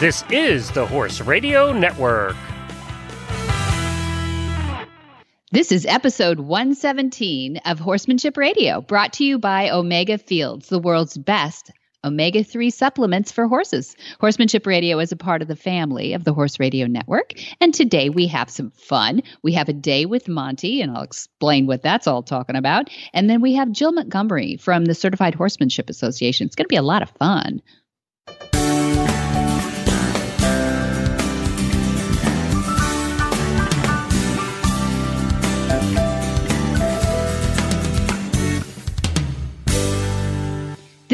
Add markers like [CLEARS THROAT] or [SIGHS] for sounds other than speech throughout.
This is the Horse Radio Network. This is episode 117 of Horsemanship Radio, brought to you by Omega Fields, the world's best omega 3 supplements for horses. Horsemanship Radio is a part of the family of the Horse Radio Network. And today we have some fun. We have a day with Monty, and I'll explain what that's all talking about. And then we have Jill Montgomery from the Certified Horsemanship Association. It's going to be a lot of fun.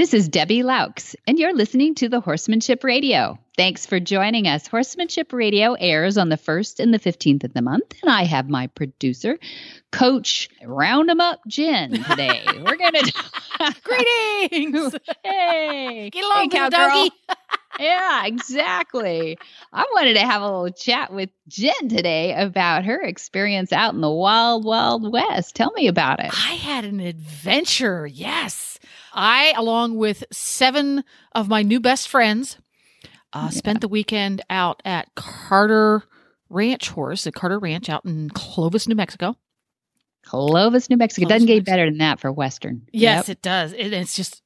This is Debbie Laux, and you're listening to the Horsemanship Radio. Thanks for joining us. Horsemanship Radio airs on the 1st and the 15th of the month, and I have my producer, Coach Round 'em Up Jen, today. [LAUGHS] We're going to. [LAUGHS] Greetings! hey! Get along, hey, cowgirl. doggy. yeah, exactly. I wanted to have a little chat with Jen today about her experience out in the wild, wild west. Tell me about it. I had an adventure. Yes. I, along with seven of my new best friends, uh, spent the weekend out at Carter Ranch Horse, at Carter Ranch out in Clovis, New Mexico. Clovis, New Mexico. Clovis, Doesn't get better than that for Western. Yes, Yep. it does. It, it's just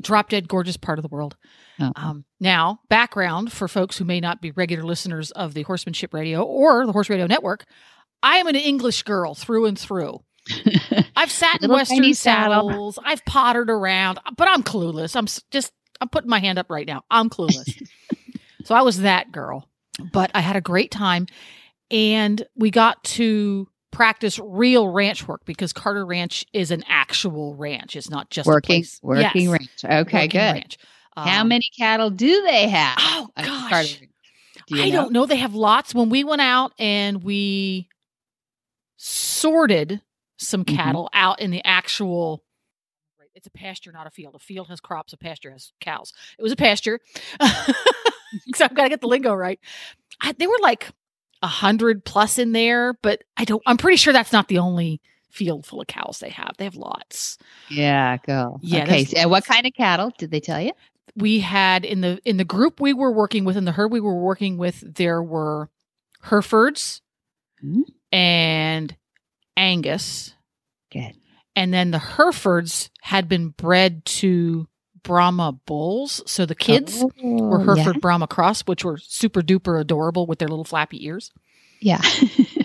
drop dead gorgeous part of the world. Uh-uh. Um, now, background for folks who may not be regular listeners of the Horsemanship Radio or the Horse Radio Network, I am an English girl through and through. [LAUGHS] I've sat in Western tiny saddle. saddles. I've pottered around, but I'm clueless. I'm just, I'm putting my hand up right now. I'm clueless. [LAUGHS] so I was that girl, but I had a great time. And we got to practice real ranch work because Carter Ranch is an actual ranch. It's not just a working, working Yes, ranch. Okay, working good. ranch. How Um, many cattle do they have? Oh gosh. Do I don't know. They have lots. When we went out and we sorted some Mhm. cattle out in the actual it's a pasture, not a field. A field has crops, a pasture has cows. It was a pasture. [LAUGHS] so I've got to get the lingo right. I, they were like a hundred plus in there, but I don't I'm pretty sure that's not the only field full of cows they have. They have lots. Yeah, go. Yeah, Okay. and what kind of cattle did they tell you? we had in the in the group we were working with in the herd we were working with there were herefords Mhm. and angus Good. and then the herefords had been bred to brahma bulls so the kids oh, were Oh, hereford brahma cross which were super duper adorable with their little flappy ears Yeah. [LAUGHS]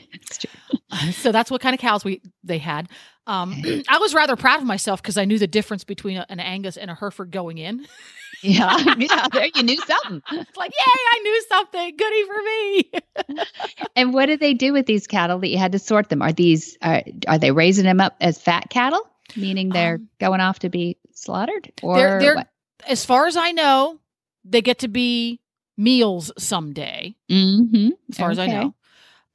yeah. It's [LAUGHS] true. so that's what kind of cows we they had um, [CLEARS THROAT] i was rather proud of myself because i knew the difference between a- an angus and a hereford going in [LAUGHS] yeah. [LAUGHS] Yeah. There you knew something. it's like yay i knew something goody for me And what did they do with these cattle that you had to sort them? Are these are, are they raising them up as fat cattle, meaning they're Um, going off to be slaughtered, or They're- they're- what? as far as I know, they get to be meals someday. Mm-hmm. As far as I know.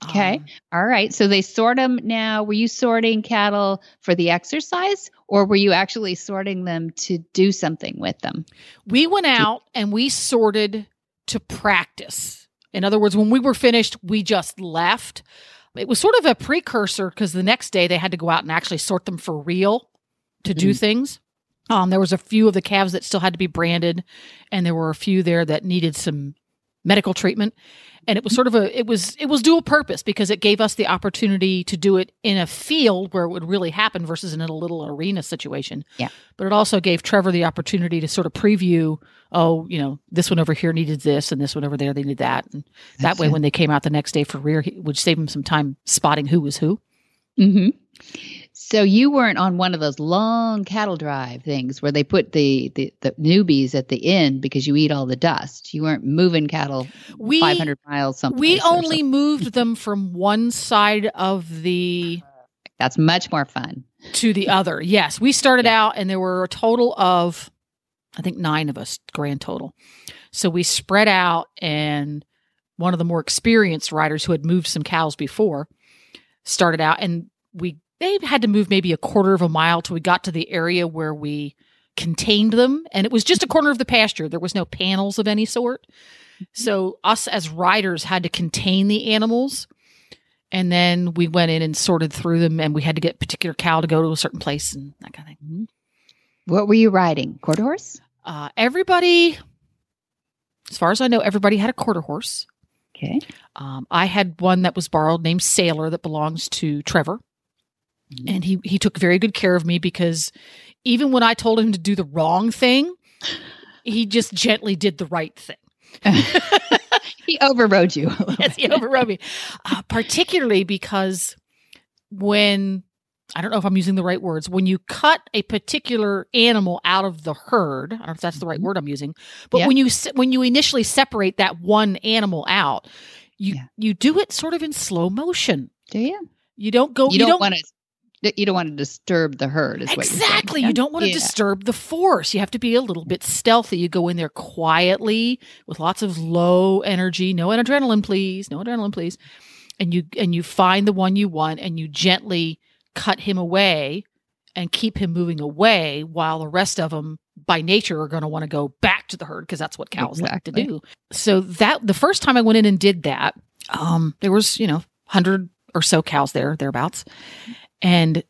Okay. Um, All right. So they sort them now. Were you sorting cattle for the exercise, or were you actually sorting them to do something with them? we went out and we sorted to practice. In other words, when we were finished, we just left. It was sort of a precursor because the next day they had to go out and actually sort them for real to do Mhm. things. Um, there was a few of the calves that still had to be branded, and there were a few there that needed some medical treatment. And it was sort of a it was it was dual purpose because it gave us the opportunity to do it in a field where it would really happen versus in a little arena situation. Yeah. But it also gave Trevor the opportunity to sort of preview, oh, you know, this one over here needed this and this one over there they needed that. And that way when they came out the next day for rear, he would save him some time spotting who was who. Mm-hmm. So you weren't on one of those long cattle drive things where they put the, the, the newbies at the end because you eat all the dust. You weren't moving cattle We 500 miles we only moved them from one side of the That's much more fun. to the other. Yes, we started Yeah. out and there were a total of I think 9 of us grand total. So we spread out and one of the more experienced riders who had moved some cows before started out and we they had to move maybe a quarter of a mile till we got to the area where we contained them and it was just a corner of the pasture there was no panels of any sort so us as riders had to contain the animals and then we went in and sorted through them and we had to get particular cow to go to a certain place and that kind of thing What were you riding? Quarter horse? uh, everybody as far as I know, everybody had a quarter horse. Okay. Um, I had one that was borrowed named Sailor that belongs to Trevor. And he, he took very good care of me because even when I told him to do the wrong thing, he just gently did the right thing. [LAUGHS] he overrode you. yes, he overrode me. Uh, particularly because when I don't know if I'm using the right words, when you cut a particular animal out of the herd, I don't know if that's the right Mhm. word I'm using, but Yeah. when you when you initially separate that one animal out, you Yeah. you do it sort of in slow motion. Do you? You don't go. you, don't, want to. You don't want to disturb the herd. Is what you're. Exactly. You don't want to Yeah. disturb the force. You have to be a little bit stealthy. You go in there quietly with lots of low energy. No adrenaline, please. No adrenaline, please. And you and you find the one you want and you gently cut him away and keep him moving away while the rest of them by nature are going to want to go back to the herd because that's what cows like to do. So that the first time I went in and did that, um, there was, you know, 100 or so cows there thereabouts. And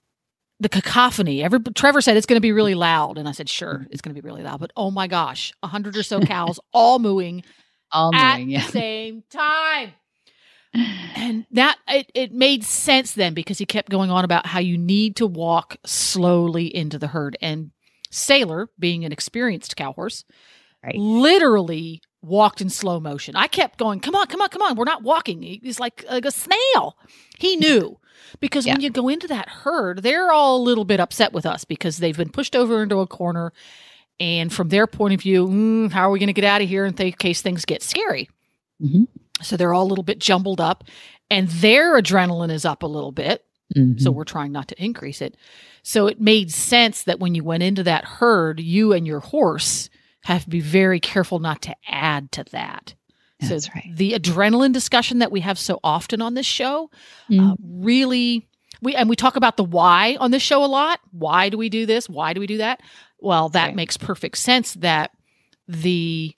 the cacophony. Every Trevor said it's going to be really loud, and I said, "Sure, mm-hmm. it's going to be really loud." But oh my gosh, a hundred or so cows [LAUGHS] all mooing All at moving. Yeah. the same time, [SIGHS] and that it, it made sense then because he kept going on about how you need to walk slowly into the herd. And Sailor, being an experienced cow horse, Right. literally walked in slow motion. I kept going, "Come on, come on, come on! We're not walking." He's like like a snail. He knew because when you go into that herd, they're all a little bit upset with us because they've been pushed over into a corner. And from their point of view, "Mm, how are we going to get out of here in th- case things get scary? Mhm. So they're all a little bit jumbled up, and their adrenaline is up a little bit. So Mhm. we're trying not to increase it. So it made sense that when you went into that herd, you and your horse have to be very careful not to add to that. That's so right. the adrenaline discussion that we have so often on this show uh, Mhm. really we and we talk about the why on this show a lot. Why do we do this? Why do we do that? Well, that Right. makes perfect sense that the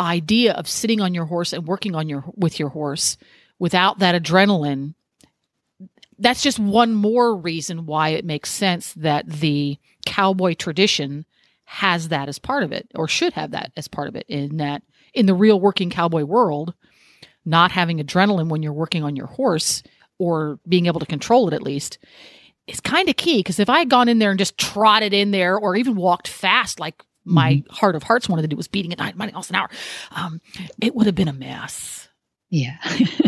idea of sitting on your horse and working on your with your horse without that adrenaline that's just one more reason why it makes sense that the cowboy tradition has that as part of it or should have that as part of it in that in the real working cowboy world not having adrenaline when you're working on your horse or being able to control it at least is kind of key because if I had gone in there and just trotted in there or even walked fast like my heart of hearts wanted to do was beating at 90 miles an hour, um, it would have been a mess. Yeah.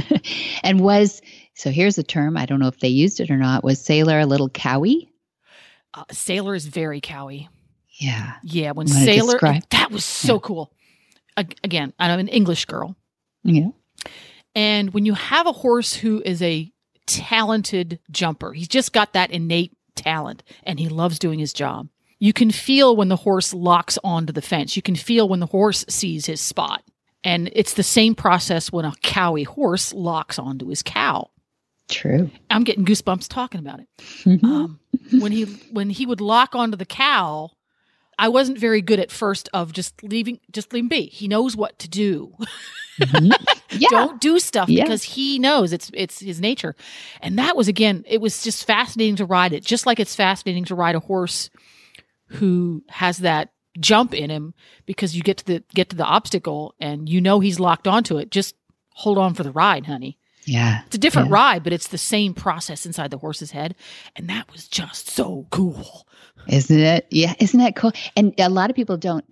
[LAUGHS] and was so here's a term, I don't know if they used it or not. Was Sailor a little cowy? Uh, Sailor is very cowy. Yeah. Yeah, when Wanna Sailor, that was so cool. Again, I'm an English girl. Yeah. And when you have a horse who is a talented jumper, he's just got that innate talent and he loves doing his job. You can feel when the horse locks onto the fence. You can feel when the horse sees his spot. And it's the same process when a cowy horse locks onto his cow. True. I'm getting goosebumps talking about it. Mhm. Um, when he when he would lock onto the cow, I wasn't very good at first of just leaving just leave him be. He knows what to do. Mhm. [LAUGHS] Yeah. Don't do stuff Yeah. because he knows it's it's his nature. And that was again, it was just fascinating to ride it. Just like it's fascinating to ride a horse who has that jump in him because you get to the get to the obstacle and you know he's locked onto it. Just hold on for the ride, honey. yeah. It's a different Yeah. ride, but it's the same process inside the horse's head. And that was just so cool. Isn't it? Yeah. Isn't that cool? And a lot of people don't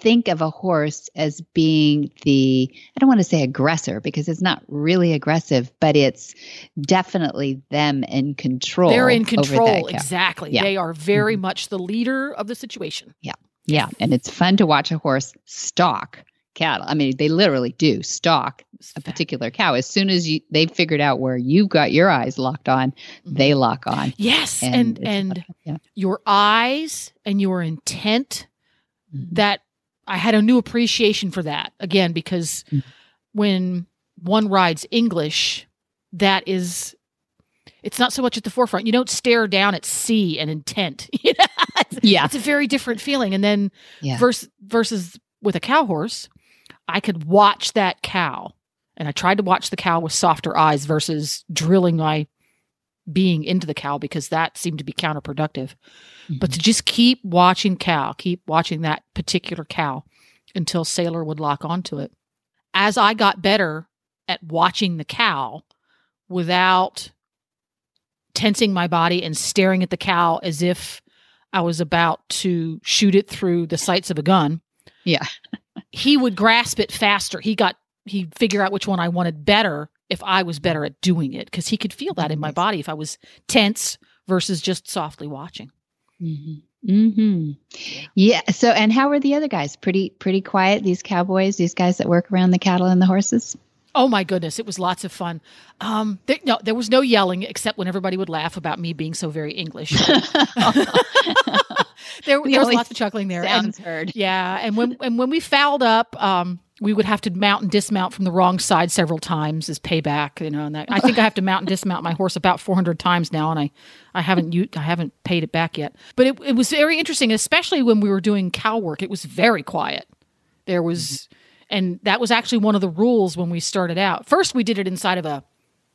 think of a horse as being the, I don't want to say aggressor because it's not really aggressive, but it's definitely them in control. They're in control. Exactly. Yeah. They are very Mhm. much the leader of the situation. Yeah. Yeah. And it's fun to watch a horse stalk cattle. I mean, they literally do stalk a particular cow. As soon as you they've figured out where you've got your eyes locked on, Mhm. they lock on. Yes. And it's and, yeah. your eyes and your intent Mhm. that I had a new appreciation for that again because Mhm. when one rides English, that is it's not so much at the forefront. You don't stare down at sea and intent. [LAUGHS] It's, Yeah. it's a very different feeling. And then Yeah. versus versus with a cow horse, I could watch that cow. And I tried to watch the cow with softer eyes versus drilling my being into the cow because that seemed to be counterproductive. But to mm-hmm. just keep watching cow, keep watching that particular cow, until Sailor would lock onto it. As I got better at watching the cow without tensing my body and staring at the cow as if I was about to shoot it through the sights of a gun. Yeah. [LAUGHS] he would grasp it faster. He got he'd figure out which one I wanted better if I was better at doing it because he could feel that in my body if I was tense versus just softly watching. Mm-hmm. Mm-hmm. Yeah. So, and how were the other guys? Pretty, pretty quiet. These cowboys, these guys that work around the cattle and the horses. Oh my goodness, it was lots of fun. Um, there, no, there was no yelling except when everybody would laugh about me being so very English. [LAUGHS] [LAUGHS] there, there was lots of chuckling there. Sounds and, heard. Yeah, and when [LAUGHS] and when we fouled up, um, we would have to mount and dismount from the wrong side several times as payback. You know, and that, I think I have to mount and dismount my horse about 400 times now, and I, I haven't I haven't paid it back yet. But it, it was very interesting, especially when we were doing cow work. It was very quiet. There was, and that was actually one of the rules when we started out. First, we did it inside of a,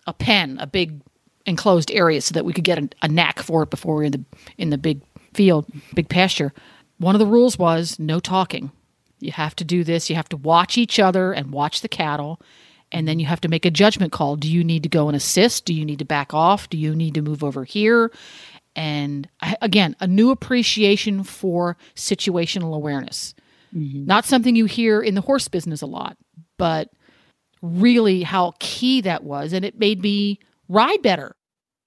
a pen, a big enclosed area, so that we could get a, a knack for it before we were in the in the big field, big pasture. One of the rules was no talking you have to do this. You have to watch each other and watch the cattle. And then you have to make a judgment call. Do you need to go and assist? Do you need to back off? Do you need to move over here? And again, a new appreciation for situational awareness. Mm-hmm. Not something you hear in the horse business a lot, but really how key that was. And it made me ride better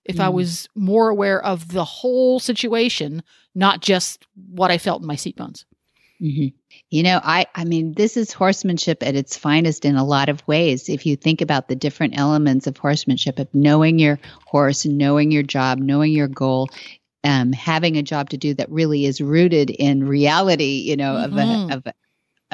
if mm. I was more aware of the whole situation, not just what I felt in my seat bones. Mm-hmm. You know, I I mean, this is horsemanship at its finest in a lot of ways. If you think about the different elements of horsemanship, of knowing your horse, knowing your job, knowing your goal, um, having a job to do that really is rooted in reality, you know, mm-hmm. of a, of a,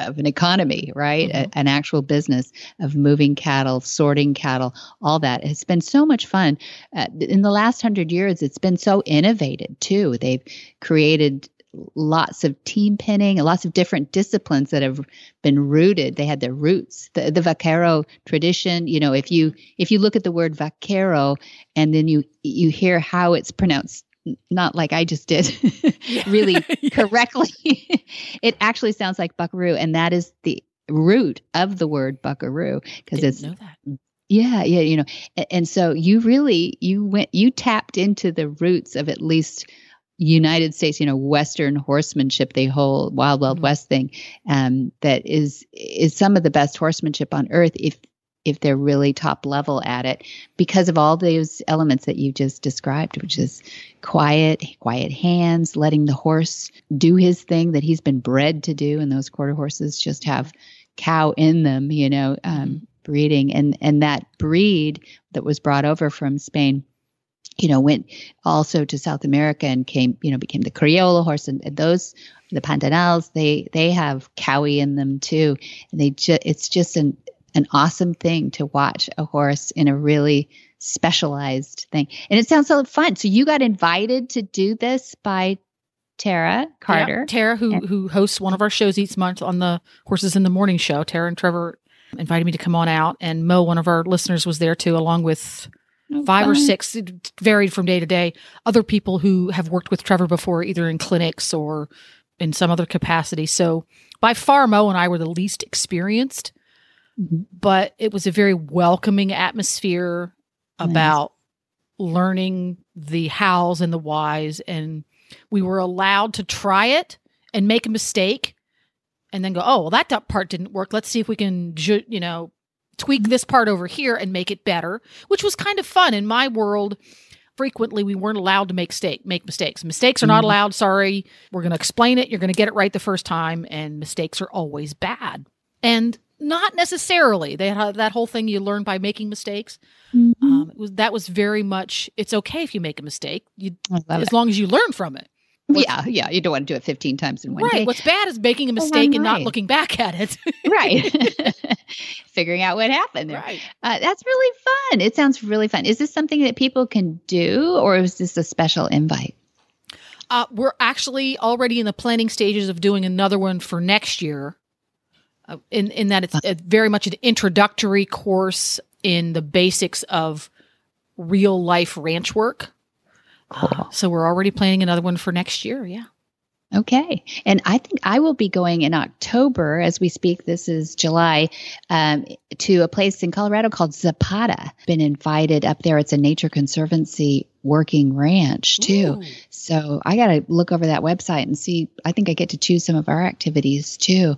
of an economy, right? Mm-hmm. A, an actual business of moving cattle, sorting cattle, all that. It's been so much fun. Uh, in the last hundred years, it's been so innovated too. They've created lots of team pinning, lots of different disciplines that have been rooted. They had their roots. The, the vaquero tradition, you know, if you if you look at the word vaquero and then you you hear how it's pronounced not like I just did, [LAUGHS] really [LAUGHS] yeah. correctly. [LAUGHS] it actually sounds like buckaroo, and that is the root of the word buckaroo because it's yeah yeah you know and, and so you really you went you tapped into the roots of at least United States, you know, Western horsemanship, the whole Wild Wild mm-hmm. West thing, um, that is is some of the best horsemanship on earth if if they're really top level at it because of all those elements that you just described, which is quiet, quiet hands, letting the horse do his thing that he's been bred to do, and those quarter horses just have cow in them, you know, um, mm-hmm. breeding, and and that breed that was brought over from Spain you know, went also to South America and came, you know, became the Criollo horse and, and those, the Pantanals, they, they have cowie in them too. And they just, it's just an, an awesome thing to watch a horse in a really specialized thing. And it sounds so fun. So you got invited to do this by Tara Carter. Yeah, Tara, who and- who hosts one of our shows each month on the Horses in the Morning show. Tara and Trevor invited me to come on out, and Mo, one of our listeners, was there too, along with Oh, five fun. or six, it varied from day to day. Other people who have worked with Trevor before, either in clinics or in some other capacity. So by far, Mo and I were the least experienced. But it was a very welcoming atmosphere nice. about learning the hows and the whys. And we were allowed to try it and make a mistake and then go, oh, well, that part didn't work. Let's see if we can, you know, tweak this part over here and make it better, which was kind of fun in my world. Frequently, we weren't allowed to make mistake make mistakes. Mistakes are not mm-hmm. allowed. Sorry, we're going to explain it. You're going to get it right the first time, and mistakes are always bad. And not necessarily. They had that whole thing you learn by making mistakes. Mm-hmm. Um, was, that was very much. It's okay if you make a mistake, you, as it. long as you learn from it. What's, yeah, yeah. You don't want to do it 15 times in one right. day. What's bad is making a mistake and not looking back at it. [LAUGHS] right. [LAUGHS] Figuring out what happened there. Right. Uh, that's really fun. It sounds really fun. Is this something that people can do or is this a special invite? Uh, we're actually already in the planning stages of doing another one for next year. Uh, in in that it's very much an introductory course in the basics of real life ranch work. Uh, so we're already planning another one for next year. Yeah. Okay. And I think I will be going in October as we speak. This is July um, to a place in Colorado called Zapata. Been invited up there. It's a nature conservancy working ranch too. Ooh. So I got to look over that website and see. I think I get to choose some of our activities too.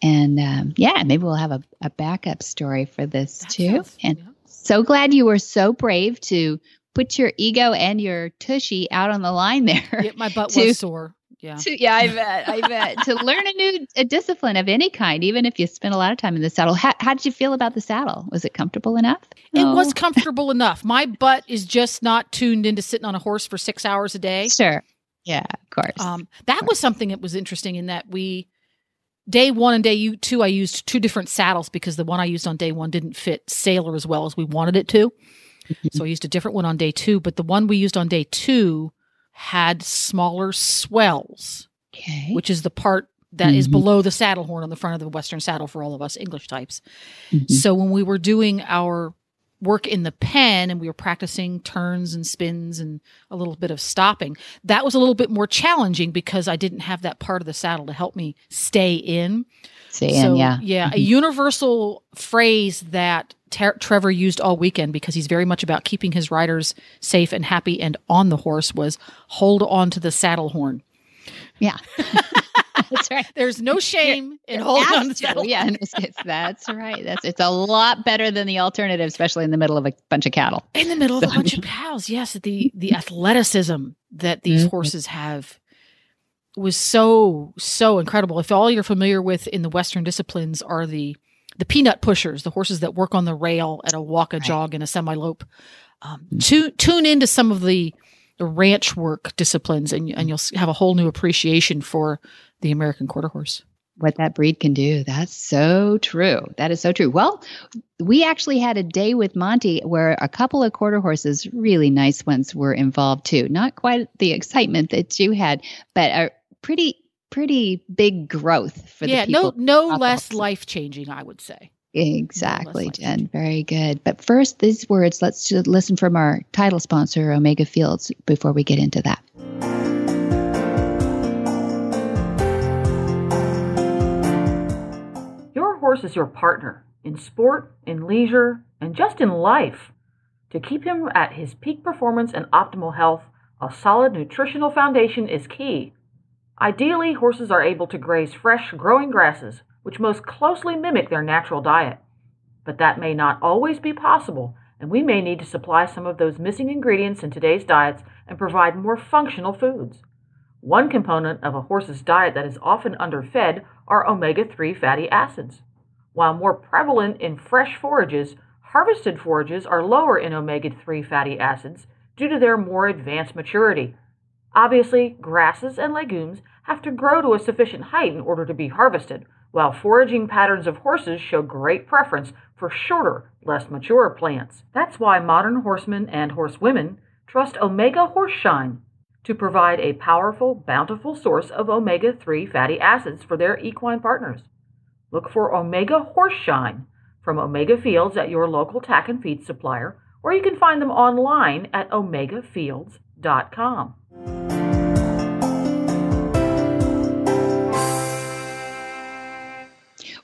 And um, yeah, maybe we'll have a, a backup story for this that too. Sounds, and yeah. so glad you were so brave to put your ego and your tushy out on the line there. Yeah, my butt [LAUGHS] to, was sore yeah. To, yeah, I bet. I bet. to learn a new a discipline of any kind, even if you spend a lot of time in the saddle. How, how did you feel about the saddle? Was it comfortable enough? It oh. was comfortable enough. My butt is just not tuned into sitting on a horse for six hours a day. Sure. Yeah, of course. Um, that course. was something that was interesting in that we day one and day two, I used two different saddles because the one I used on day one didn't fit Sailor as well as we wanted it to. [LAUGHS] So I used a different one on day two, but the one we used on day two had smaller swells, okay. which is the part that mm-hmm. is below the saddle horn on the front of the Western saddle for all of us English types. Mm-hmm. So when we were doing our work in the pen and we were practicing turns and spins and a little bit of stopping, that was a little bit more challenging because I didn't have that part of the saddle to help me stay in. Stay so, in, yeah. Yeah. Mm-hmm. A universal phrase that Ter- Trevor used all weekend because he's very much about keeping his riders safe and happy and on the horse was hold on to the saddle horn. Yeah. [LAUGHS] that's right. There's no shame in holding on to the saddle. Yeah, it's, it's, that's right. That's it's a lot better than the alternative, especially in the middle of a bunch of cattle. In the middle of a bunch of [LAUGHS] cows, yes. The the athleticism that these mm-hmm. horses have was so so incredible. If all you're familiar with in the Western disciplines are the the peanut pushers, the horses that work on the rail at a walk, a right. jog, and a semi lope. Um, to, tune into some of the the ranch work disciplines, and and you'll have a whole new appreciation for the American quarter horse. What that breed can do. That's so true. That is so true. Well, we actually had a day with Monty where a couple of quarter horses, really nice ones, were involved too. Not quite the excitement that you had, but a pretty pretty big growth for yeah, the people. Yeah, no no less life changing, I would say. Exactly, Jen. Very good. But first, these words, let's listen from our title sponsor, Omega Fields, before we get into that. Your horse is your partner in sport, in leisure, and just in life. To keep him at his peak performance and optimal health, a solid nutritional foundation is key. Ideally, horses are able to graze fresh, growing grasses, which most closely mimic their natural diet. But that may not always be possible, and we may need to supply some of those missing ingredients in today's diets and provide more functional foods. One component of a horse's diet that is often underfed are omega 3 fatty acids. While more prevalent in fresh forages, harvested forages are lower in omega 3 fatty acids due to their more advanced maturity. Obviously, grasses and legumes have to grow to a sufficient height in order to be harvested, while foraging patterns of horses show great preference for shorter, less mature plants. That's why modern horsemen and horsewomen trust Omega Horseshine to provide a powerful, bountiful source of omega 3 fatty acids for their equine partners. Look for Omega Horseshine from Omega Fields at your local tack and feed supplier, or you can find them online at omegafields.com.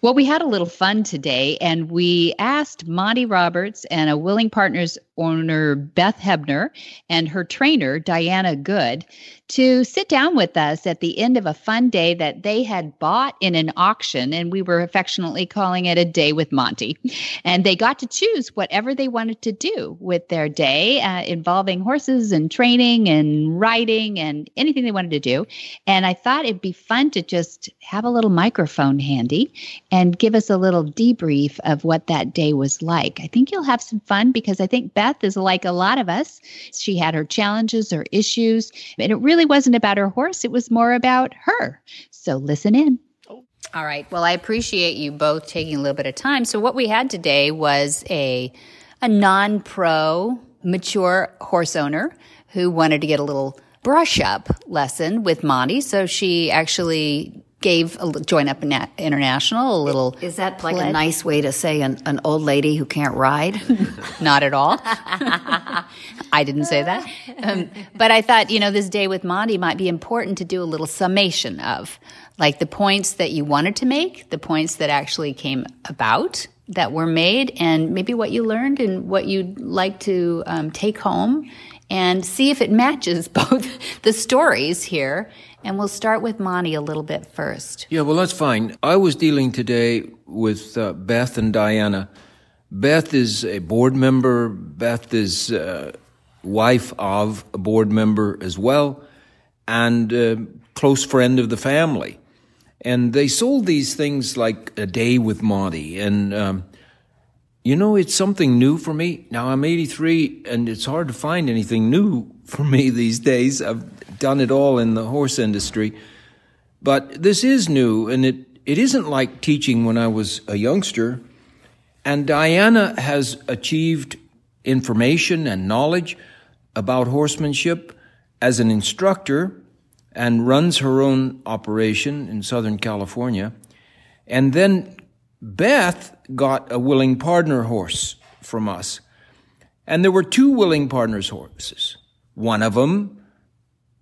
Well, we had a little fun today and we asked Monty Roberts and a willing partners owner, Beth Hebner, and her trainer, Diana Good, to sit down with us at the end of a fun day that they had bought in an auction. And we were affectionately calling it a day with Monty. And they got to choose whatever they wanted to do with their day uh, involving horses and training and riding and anything they wanted to do. And I thought it'd be fun to just have a little microphone handy and give us a little debrief of what that day was like. I think you'll have some fun because I think Beth Is like a lot of us. She had her challenges, her issues, and it really wasn't about her horse, it was more about her. So listen in. All right. Well, I appreciate you both taking a little bit of time. So what we had today was a a non-pro mature horse owner who wanted to get a little brush up lesson with Monty. So she actually gave a Join Up Na- International a little. Is that like a nice way to say an, an old lady who can't ride? [LAUGHS] Not at all. [LAUGHS] I didn't say that. Um, but I thought, you know, this day with Monty might be important to do a little summation of like the points that you wanted to make, the points that actually came about that were made, and maybe what you learned and what you'd like to um, take home and see if it matches [LAUGHS] both the stories here. And we'll start with Monty a little bit first. Yeah, well, that's fine. I was dealing today with uh, Beth and Diana. Beth is a board member. Beth is uh, wife of a board member as well, and uh, close friend of the family. And they sold these things like a day with Monty, and um, you know, it's something new for me. Now I'm 83, and it's hard to find anything new for me these days. I've done it all in the horse industry. But this is new, and it, it isn't like teaching when I was a youngster. And Diana has achieved information and knowledge about horsemanship as an instructor and runs her own operation in Southern California. And then Beth got a willing partner horse from us. And there were two willing partners horses. One of them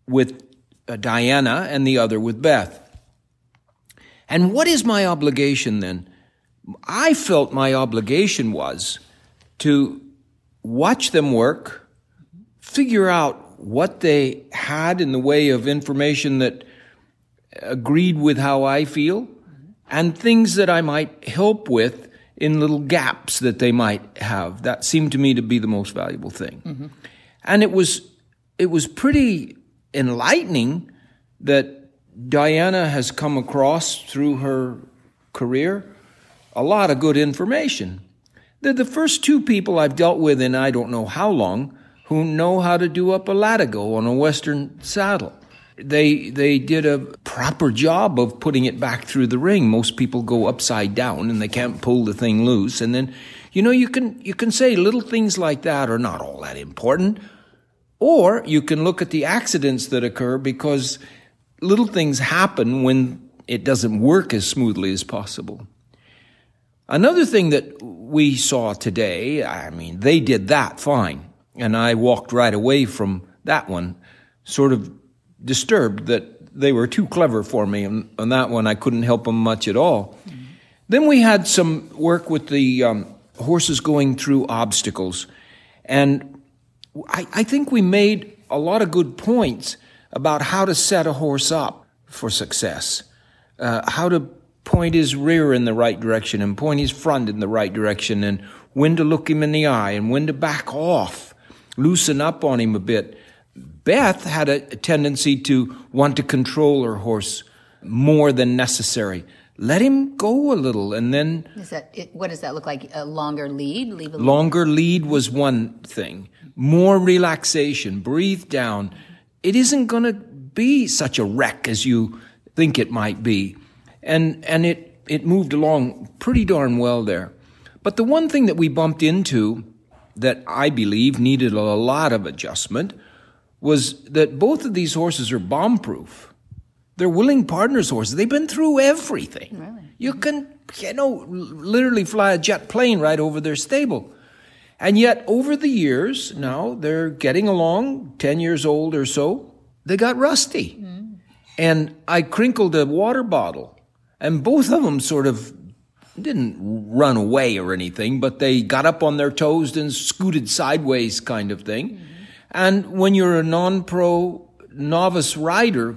with uh, Diana and the other with Beth. And what is my obligation then? I felt my obligation was to watch them work, figure out what they had in the way of information that agreed with how I feel, and things that I might help with in little gaps that they might have. That seemed to me to be the most valuable thing. Mm-hmm. And it was it was pretty enlightening that Diana has come across through her career a lot of good information. They're the first two people I've dealt with in I don't know how long who know how to do up a latigo on a western saddle. They they did a proper job of putting it back through the ring. Most people go upside down and they can't pull the thing loose. And then, you know, you can you can say little things like that are not all that important. Or you can look at the accidents that occur because little things happen when it doesn't work as smoothly as possible. Another thing that we saw today, I mean, they did that fine. And I walked right away from that one, sort of disturbed that they were too clever for me. And on that one, I couldn't help them much at all. Then we had some work with the um, horses going through obstacles. And I, I think we made a lot of good points about how to set a horse up for success, uh, how to point his rear in the right direction and point his front in the right direction, and when to look him in the eye and when to back off, loosen up on him a bit. Beth had a, tendency to want to control her horse more than necessary. Let him go a little, and then Is that it, what does that look like? A longer lead? Leave a Longer lead was one thing. More relaxation. Breathe down. It isn't going to be such a wreck as you think it might be. And, and it, it moved along pretty darn well there. But the one thing that we bumped into that I believe needed a lot of adjustment was that both of these horses are bomb proof. They're willing partners horses. They've been through everything. Really? You can, you know, literally fly a jet plane right over their stable. And yet, over the years, now they're getting along, 10 years old or so, they got rusty. Mm-hmm. And I crinkled a water bottle, and both of them sort of didn't run away or anything, but they got up on their toes and scooted sideways, kind of thing. Mm-hmm. And when you're a non pro novice rider,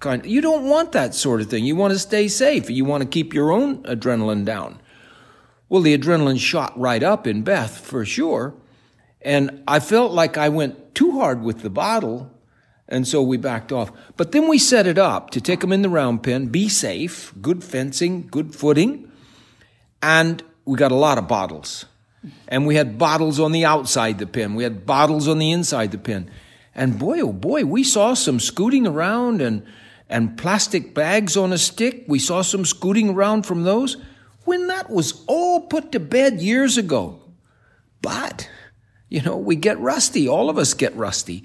kind you don't want that sort of thing. You want to stay safe. You want to keep your own adrenaline down. Well, the adrenaline shot right up in Beth for sure. And I felt like I went too hard with the bottle. And so we backed off. But then we set it up to take them in the round pen, be safe, good fencing, good footing. And we got a lot of bottles. And we had bottles on the outside the pen. We had bottles on the inside the pen. And boy, oh boy, we saw some scooting around and, and plastic bags on a stick. We saw some scooting around from those when that was all put to bed years ago. But, you know, we get rusty. All of us get rusty.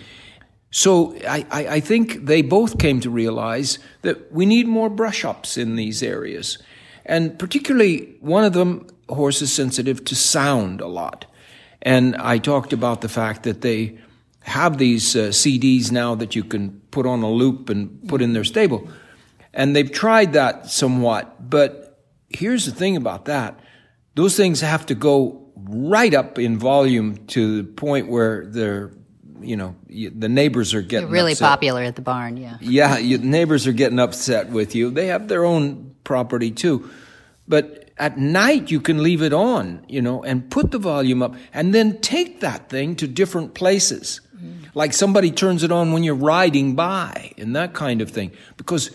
So I, I, I think they both came to realize that we need more brush ups in these areas. And particularly one of them, horse is sensitive to sound a lot. And I talked about the fact that they have these uh, CDs now that you can put on a loop and put in their stable. And they've tried that somewhat. But here's the thing about that. Those things have to go right up in volume to the point where they're, you know, the neighbors are getting really upset. popular at the barn, yeah. Yeah, you, neighbors are getting upset with you. They have their own property too. But at night, you can leave it on, you know, and put the volume up and then take that thing to different places. Mm. Like somebody turns it on when you're riding by and that kind of thing. Because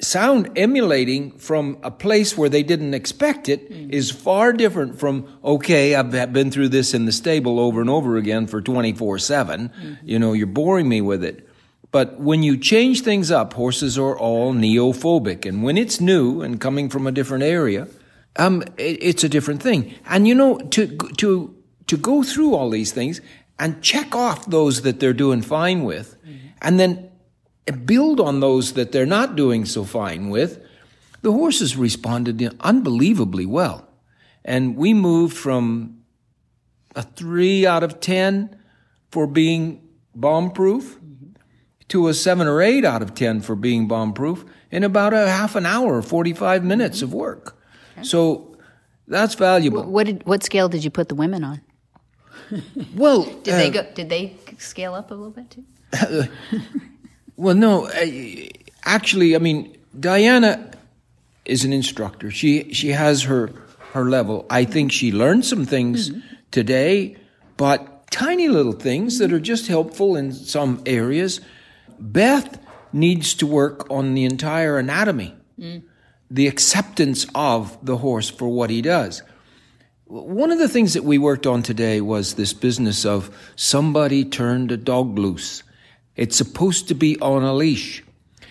sound emulating from a place where they didn't expect it mm. is far different from, okay, I've been through this in the stable over and over again for 24 7. Mm-hmm. You know, you're boring me with it. But when you change things up, horses are all neophobic. And when it's new and coming from a different area, um, it, it's a different thing. And you know, to, to, to go through all these things and check off those that they're doing fine with, mm-hmm. and then build on those that they're not doing so fine with, the horses responded unbelievably well. And we moved from a three out of 10 for being bomb proof to a seven or eight out of 10 for being bomb proof in about a half an hour, 45 minutes of work. Okay. So that's valuable. What, did, what scale did you put the women on? [LAUGHS] well, [LAUGHS] did uh, they go, did they scale up a little bit too? [LAUGHS] Well, no, actually, I mean, Diana is an instructor. She she has her her level. I think she learned some things mm-hmm. today, but tiny little things that are just helpful in some areas. Beth needs to work on the entire anatomy, mm. the acceptance of the horse for what he does. One of the things that we worked on today was this business of somebody turned a dog loose. It's supposed to be on a leash.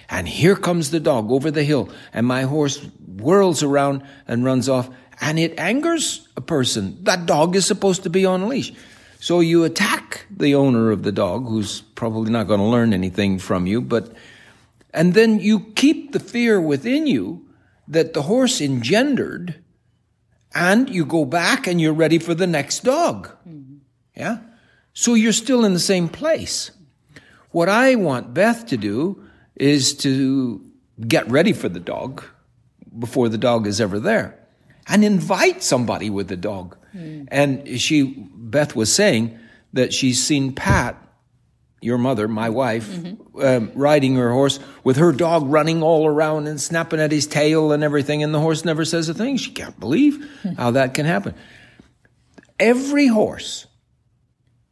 And here comes the dog over the hill, and my horse whirls around and runs off, and it angers a person. That dog is supposed to be on a leash. So you attack the owner of the dog, who's probably not going to learn anything from you, but, and then you keep the fear within you that the horse engendered, and you go back and you're ready for the next dog. Mm-hmm. Yeah? So you're still in the same place. What I want Beth to do is to get ready for the dog before the dog is ever there and invite somebody with the dog. Mm. And she, Beth was saying that she's seen Pat, your mother, my wife, mm-hmm. um, riding her horse with her dog running all around and snapping at his tail and everything, and the horse never says a thing. She can't believe hmm. how that can happen. Every horse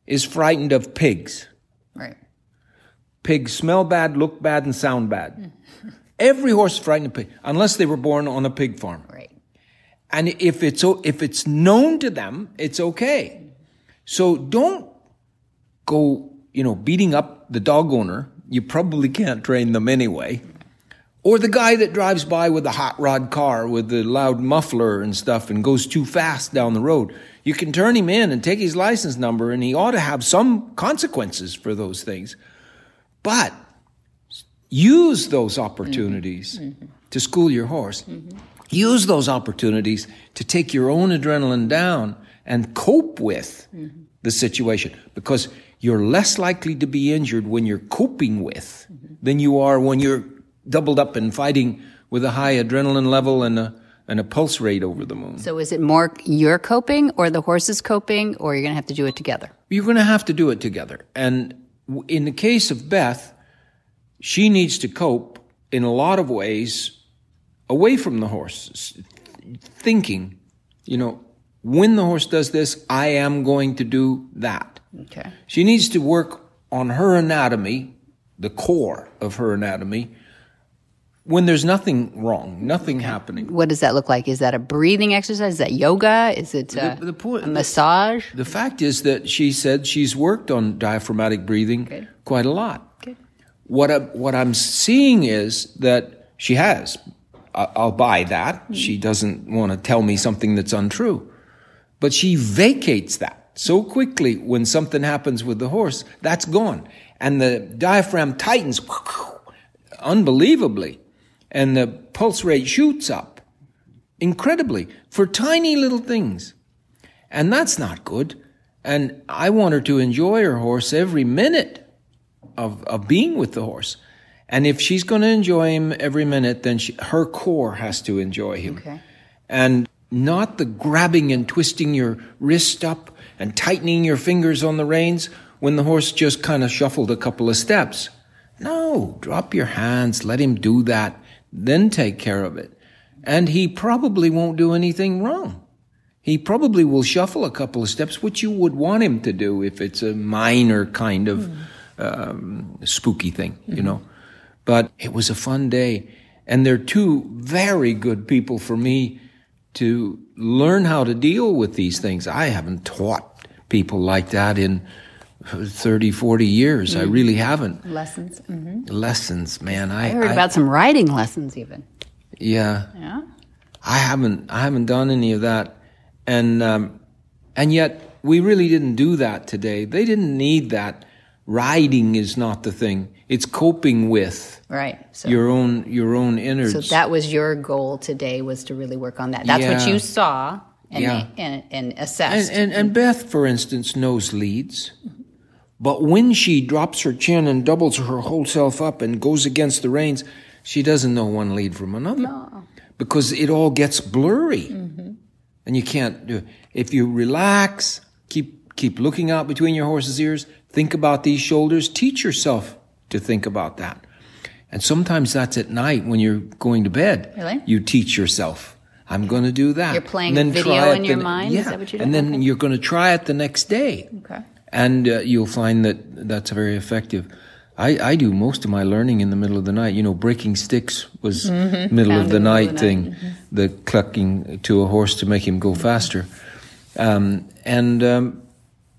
is frightened of pigs. Right. Pigs smell bad, look bad, and sound bad. Every horse is frightened of pig, unless they were born on a pig farm. Right. And if it's if it's known to them, it's okay. So don't go, you know, beating up the dog owner. You probably can't train them anyway. Or the guy that drives by with a hot rod car with the loud muffler and stuff and goes too fast down the road. You can turn him in and take his license number and he ought to have some consequences for those things. But use those opportunities mm-hmm. to school your horse. Mm-hmm. Use those opportunities to take your own adrenaline down and cope with mm-hmm. the situation because you're less likely to be injured when you're coping with mm-hmm. than you are when you're doubled up and fighting with a high adrenaline level and a and a pulse rate over the moon. So is it more you're coping or the horse is coping or you're going to have to do it together? You're going to have to do it together. And in the case of Beth, she needs to cope in a lot of ways away from the horse, thinking, you know, when the horse does this, I am going to do that. Okay. She needs to work on her anatomy, the core of her anatomy, when there's nothing wrong, nothing happening. What does that look like? Is that a breathing exercise? Is that yoga? Is it a, the, the point, a massage? The, the, fact is that she said she's worked on diaphragmatic breathing Good. quite a lot. Good. What, I, what I'm seeing is that she has. I, I'll buy that. Mm-hmm. She doesn't want to tell me something that's untrue. But she vacates that so quickly when something happens with the horse, that's gone. and the diaphragm tightens unbelievably, and the pulse rate shoots up incredibly for tiny little things. And that's not good. And I want her to enjoy her horse every minute of, of being with the horse. And if she's going to enjoy him every minute, then she, her core has to enjoy him. Okay. And not the grabbing and twisting your wrist up and tightening your fingers on the reins when the horse just kind of shuffled a couple of steps. No, drop your hands, let him do that, then take care of it. And he probably won't do anything wrong. He probably will shuffle a couple of steps, which you would want him to do if it's a minor kind of mm. um, spooky thing, mm-hmm. you know. But it was a fun day. And they're two very good people for me to learn how to deal with these things. I haven't taught people like that in 30, 40 years. Mm. I really haven't. Lessons. Mm-hmm. Lessons, man. I, I heard I, about some writing lessons even. Yeah. Yeah. I haven't, I haven't done any of that. And, um, and yet we really didn't do that today. They didn't need that. Riding is not the thing. It's coping with right so, your own your own innards. So that was your goal today was to really work on that. That's yeah. what you saw and yeah. and, and assessed. And, and, and Beth, for instance, knows leads. But when she drops her chin and doubles her whole self up and goes against the reins, she doesn't know one lead from another. No. Because it all gets blurry. Mm-hmm. And you can't do it. If you relax, keep, keep looking out between your horse's ears, think about these shoulders, teach yourself to think about that. And sometimes that's at night when you're going to bed. Really? You teach yourself. I'm going to do that. You're playing and then video in your the, mind? Yeah. Is that what you're doing? And then okay. you're going to try it the next day. Okay. And uh, you'll find that that's very effective. I, I do most of my learning in the middle of the night. You know, breaking sticks was mm-hmm. middle of the night of the thing, mm-hmm. the clucking to a horse to make him go faster. Um, and um,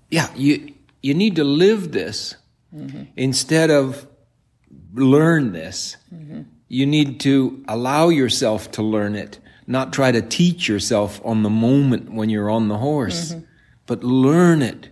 yeah, you you need to live this mm-hmm. instead of learn this. Mm-hmm. You need to allow yourself to learn it, not try to teach yourself on the moment when you're on the horse, mm-hmm. but learn it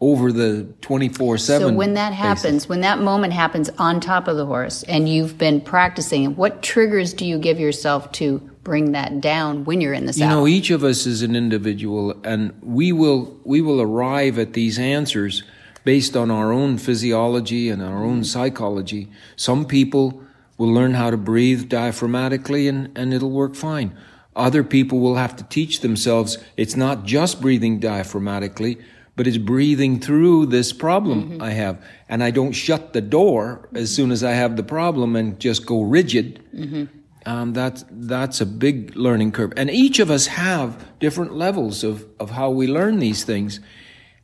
over the 24 7 so when that happens basis. when that moment happens on top of the horse and you've been practicing what triggers do you give yourself to bring that down when you're in the saddle you know each of us is an individual and we will we will arrive at these answers based on our own physiology and our own psychology some people will learn how to breathe diaphragmatically and, and it'll work fine other people will have to teach themselves it's not just breathing diaphragmatically but it's breathing through this problem mm-hmm. I have. And I don't shut the door as soon as I have the problem and just go rigid. Mm-hmm. Um, that's, that's a big learning curve. And each of us have different levels of, of how we learn these things.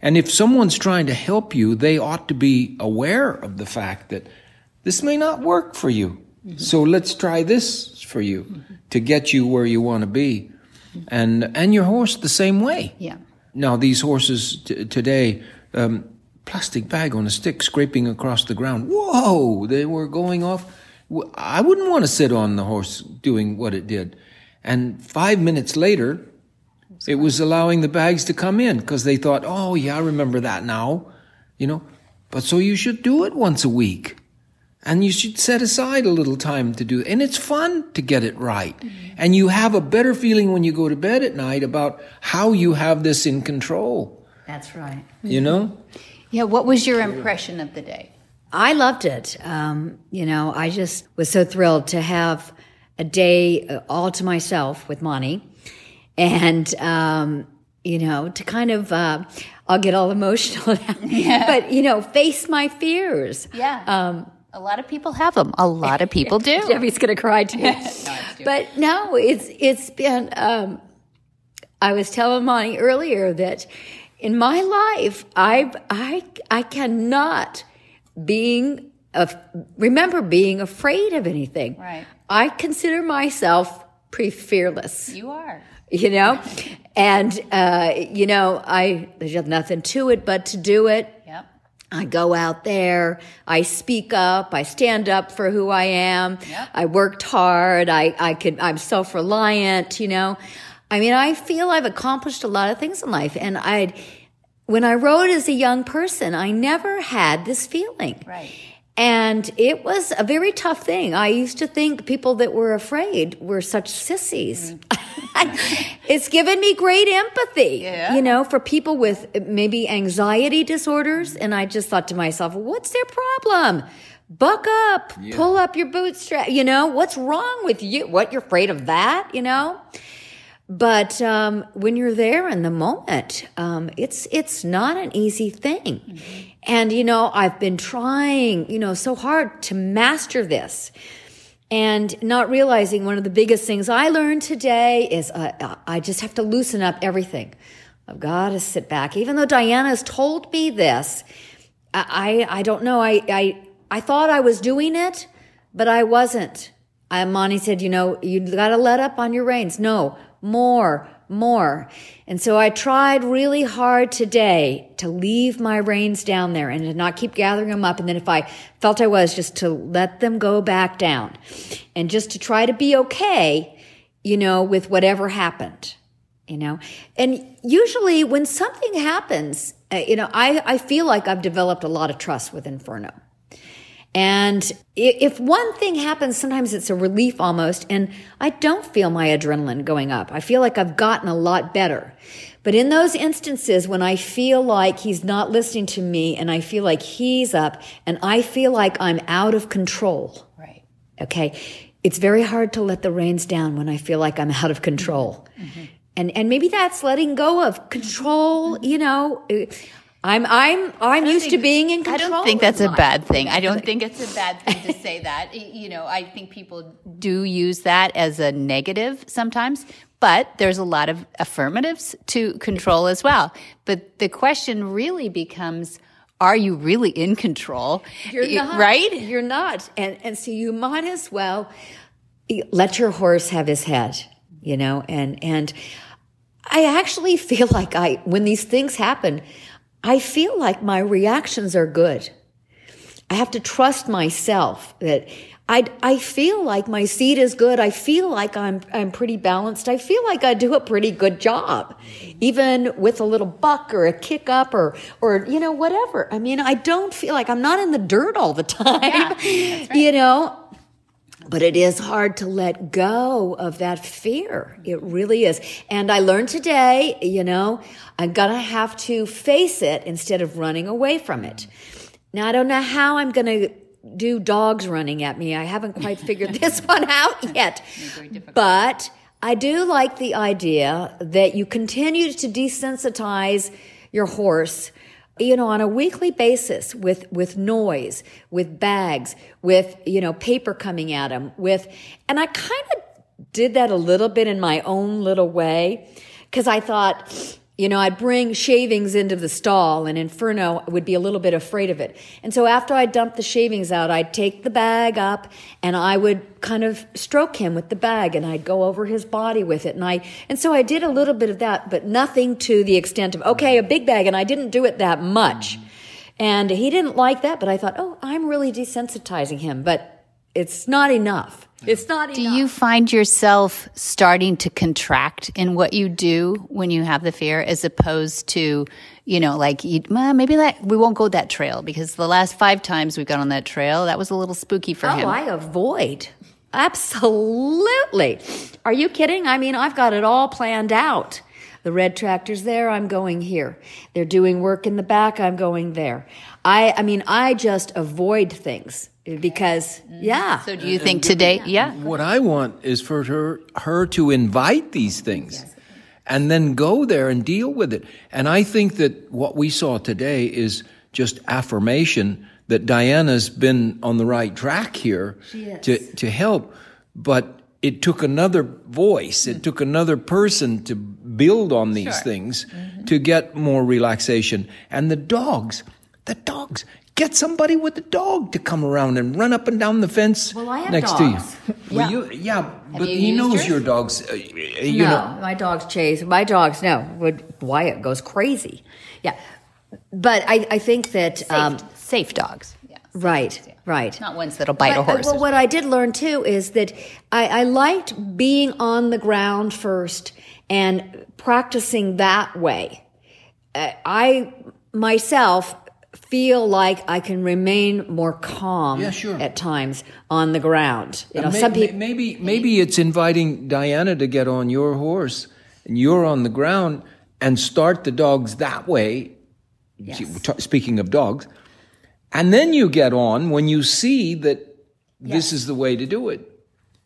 And if someone's trying to help you, they ought to be aware of the fact that this may not work for you. Mm-hmm. So let's try this for you mm-hmm. to get you where you want to be. And, and your horse the same way. Yeah. Now, these horses t- today, um, plastic bag on a stick scraping across the ground. Whoa, they were going off. I wouldn't want to sit on the horse doing what it did. And five minutes later, it was allowing the bags to come in because they thought, oh, yeah, I remember that now, you know. But so you should do it once a week. And you should set aside a little time to do it. And it's fun to get it right. Mm-hmm. And you have a better feeling when you go to bed at night about how you have this in control. That's right. You know? Yeah, what was your impression of the day? I loved it. Um, you know, I just was so thrilled to have a day uh, all to myself with Monty. And, um, you know, to kind of, uh, I'll get all [LAUGHS] emotional now, yeah. but, you know, face my fears. Yeah. Um, a lot of people have them. A lot of people [LAUGHS] do. Debbie's going to cry too. [LAUGHS] no, but no, it's it's been. Um, I was telling Monty earlier that in my life, I I I cannot being a, remember being afraid of anything. Right. I consider myself pretty fearless. You are. You know, [LAUGHS] and uh, you know, I there's nothing to it but to do it Yep. I go out there, I speak up, I stand up for who I am. Yep. I worked hard. I, I could, I'm self-reliant, you know. I mean, I feel I've accomplished a lot of things in life and I'd, when I wrote as a young person, I never had this feeling. Right. And it was a very tough thing. I used to think people that were afraid were such sissies. Mm-hmm. [LAUGHS] it's given me great empathy, Yeah. you know, for people with maybe anxiety disorders. Mm-hmm. And I just thought to myself, what's their problem? Buck up, pull up your bootstrap. You know, what's wrong with you? What, you're afraid of that, you know? But um, when you're there in the moment, um, it's it's not an easy thing. And you know, I've been trying, you know, so hard to master this, and not realizing one of the biggest things I learned today is uh, I just have to loosen up everything. I've got to sit back, even though Diana's told me this. I I, I don't know. I, I I thought I was doing it, but I wasn't. I, Monty said, you know, you got to let up on your reins. No, more, more. And so I tried really hard today to leave my reins down there and to not keep gathering them up. And then if I felt I was, just to let them go back down and just to try to be okay, you know, with whatever happened, you know. And usually when something happens, uh, you know, I, I feel like I've developed a lot of trust with Inferno. And if one thing happens, sometimes it's a relief almost, and I don't feel my adrenaline going up. I feel like I've gotten a lot better. But in those instances when I feel like he's not listening to me and I feel like he's up and I feel like I'm out of control, Right. okay, it's very hard to let the reins down when I feel like I'm out of control. Mm-hmm. And, and maybe that's letting go of control, you know. I'm, I'm, I'm used to being in control. I don't think that's a bad thing. I don't think it's a bad thing to [LAUGHS] say that. You know, I think people do use that as a negative sometimes, but there's a lot of affirmatives to control as well. But the question really becomes are you really in control? You're not. Right? You're not. And, and so you might as well let your horse have his head, you know, and, and I actually [LAUGHS] feel like I, when these things happen, I feel like my reactions are good. I have to trust myself that I, I feel like my seat is good. I feel like I'm, I'm pretty balanced. I feel like I do a pretty good job, even with a little buck or a kick up or, or, you know, whatever. I mean, I don't feel like I'm not in the dirt all the [LAUGHS] time, you know, but it is hard to let go of that fear. It really is. And I learned today, you know, I'm gonna have to face it instead of running away from it. Now, I don't know how I'm gonna do dogs running at me. I haven't quite figured [LAUGHS] this one out yet. But I do like the idea that you continue to desensitize your horse you know on a weekly basis with with noise with bags with you know paper coming at him with and i kind of did that a little bit in my own little way because i thought you know i'd bring shavings into the stall and inferno would be a little bit afraid of it. And so after i dumped the shavings out i'd take the bag up and i would kind of stroke him with the bag and i'd go over his body with it. And i and so i did a little bit of that but nothing to the extent of okay a big bag and i didn't do it that much. And he didn't like that but i thought oh i'm really desensitizing him. But it's not enough it's not enough. Do enough you find yourself starting to contract in what you do when you have the fear as opposed to, you know, like, you, well, maybe that we won't go that trail because the last five times we've gone on that trail, that was a little spooky for Oh, him. I avoid. Absolutely. Are you kidding? I mean, I've got it all planned out. The red tractor's there, I'm going here. They're doing work in the back, I'm going there. I I mean, I just avoid things because mm-hmm. yeah. so do you think today, yeah. What I want is for her, her to invite these things and then go there and deal with it. And I think that what we saw today is just affirmation that Diana's been on the right track here to, to help. But it took another voice, it mm-hmm. took another person to build on these things mm-hmm. to get more relaxation. And the dogs, the dogs, get somebody with a dog to come around and run up and down the fence Well, I have next dogs. to you. [LAUGHS] Well, you, yeah, but you he knows yours? your dogs. Uh, you no, know, my dogs chase. My dogs no. Would Wyatt goes crazy. Yeah. But I, I think that um, Safe, safe dogs. Yeah. right, right. Not ones that'll bite a But, uh, horse. Well, what I did learn too is that I, I liked being on the ground first and practicing that way. uh, I myself feel like I can remain more calm Yeah, sure. at times on the ground. You know, May- some people. maybe maybe it's inviting Diana to get on your horse and you're on the ground and start the dogs that way. T- Speaking of dogs, and then you get on when you see that this is the way to do it.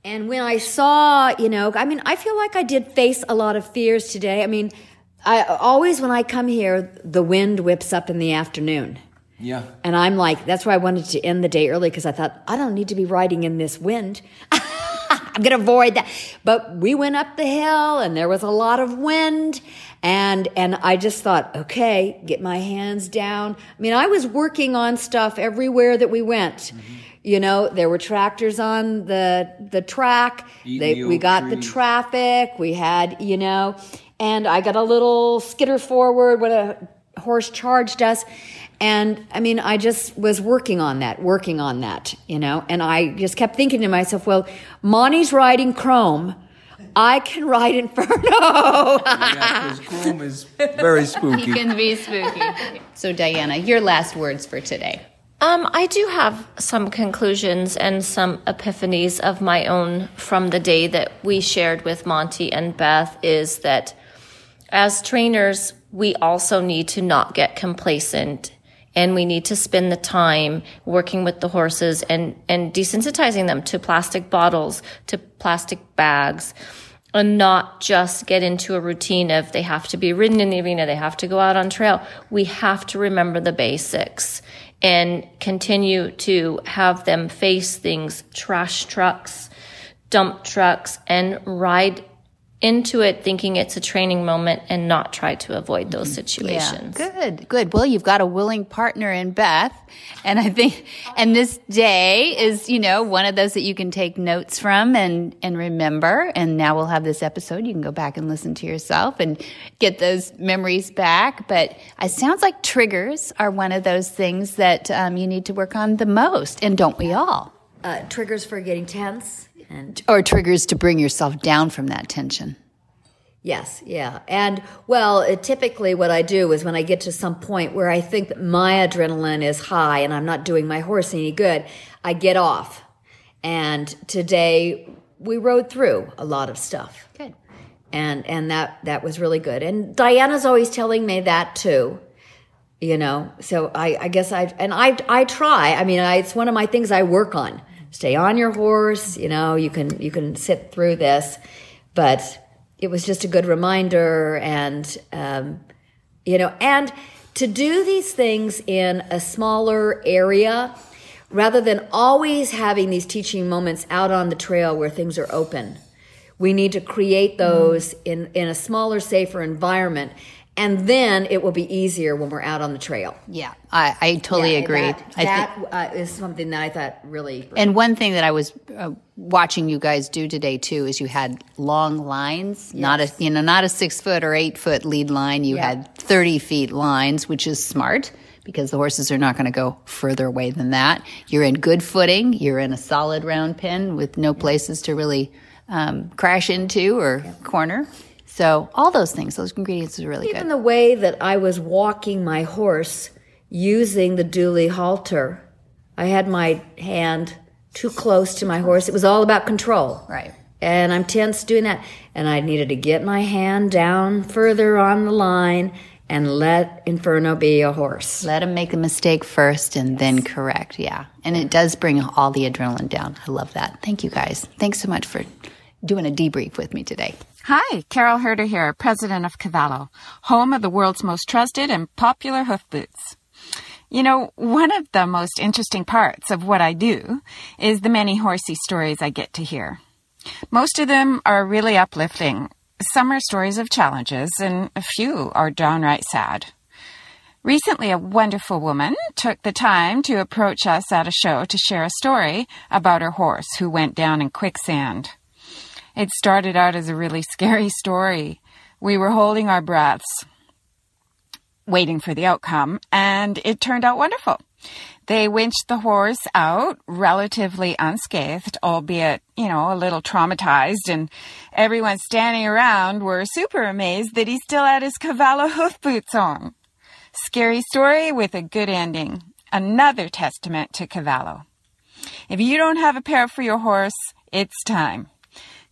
And when I saw, you know, I mean, I feel like I did face a lot of fears today. I mean, I always when I come here, the wind whips up in the afternoon. Yeah. And I'm like, that's why I wanted to end the day early because I thought, I don't need to be riding in this wind. [LAUGHS] I'm going to avoid that. But we went up the hill and there was a lot of wind. And, and I just thought, okay, get my hands down. I mean, I was working on stuff everywhere that we went. You know, there were tractors on the, the track. They, we got the traffic. We had, you know, and I got a little skitter forward when a horse charged us. And I mean, I just was working on that, working on that, you know, and I just kept thinking to myself, well, Monty's riding Chrome. I can ride Inferno. [LAUGHS] Yeah, because [LAUGHS] Chrome is very spooky. He spooky. can be spooky. so, Diana, your last words for today. Um, I do have some conclusions and some epiphanies of my own from the day that we shared with Monty and Beth is that as trainers, we also need to not get complacent and we need to spend the time working with the horses and, and desensitizing them to plastic bottles, to plastic bags, and not just get into a routine of they have to be ridden in the arena, they have to go out on trail. We have to remember the basics and continue to have them face things, trash trucks, dump trucks, and ride into it thinking it's a training moment and not try to avoid those situations. Yeah. Good, good. Well, you've got a willing partner in Beth. And I think, and this day is, you know, one of those that you can take notes from and, and remember. And now we'll have this episode. You can go back and listen to yourself and get those memories back. But it sounds like triggers are one of those things that um, you need to work on the most. And don't we all? uh, triggers for getting tense and Or triggers to bring yourself down from that tension. Yes, yeah. And well, it, typically what I do is when I get to some point where I think that my adrenaline is high and I'm not doing my horse any good, I get off. And today we rode through a lot of stuff. Good. And and that that was really good. And Diana's always telling me that too. You know, so I, I guess I and I I try. I mean, I, it's one of my things I work on. Stay on your horse. You know, you can you can sit through this, but it was just a good reminder, and um, you know, and to do these things in a smaller area rather than always having these teaching moments out on the trail where things are open. We need to create those in, in a smaller, safer environment. And then it will be easier when we're out on the trail. Yeah, I, I totally Yeah, agree. That, I think- that, uh, is something that I thought really. And one thing that I was uh, watching you guys do today too is you had long lines, not a you know not a six foot or eight foot lead line. You Yeah. had thirty feet lines, which is smart because the horses are not going to go further away than that. You're in good footing. You're in a solid round pen with no places to really um, crash into or corner. So all those things, those ingredients are really Even good. Even the way that I was walking my horse using the dually halter, I had my hand too close to my horse. It was all about control. Right. And I'm tense doing that. And I needed to get my hand down further on the line and let Inferno be a horse. Let him make a mistake first and then correct. Yeah. And it does bring all the adrenaline down. I love that. Thank you guys. Thanks so much for doing a debrief with me today. Hi, Carole Herder here, president of Cavallo, home of the world's most trusted and popular hoof boots. You know, one of the most interesting parts of what I do is the many horsey stories I get to hear. Most of them are really uplifting. Some are stories of challenges, and a few are downright sad. Recently, a wonderful woman took the time to approach us at a show to share a story about her horse who went down in quicksand. It started out as a really scary [LAUGHS] story. We were holding our breaths, waiting for the outcome, and it turned out wonderful. They winched the horse out relatively unscathed, albeit, you know, a little traumatized, and everyone standing around were super amazed that he still had his Cavallo [LAUGHS] hoof boots on. Scary story with a good ending. Another testament to Cavallo. If you don't have a pair for your horse, it's time.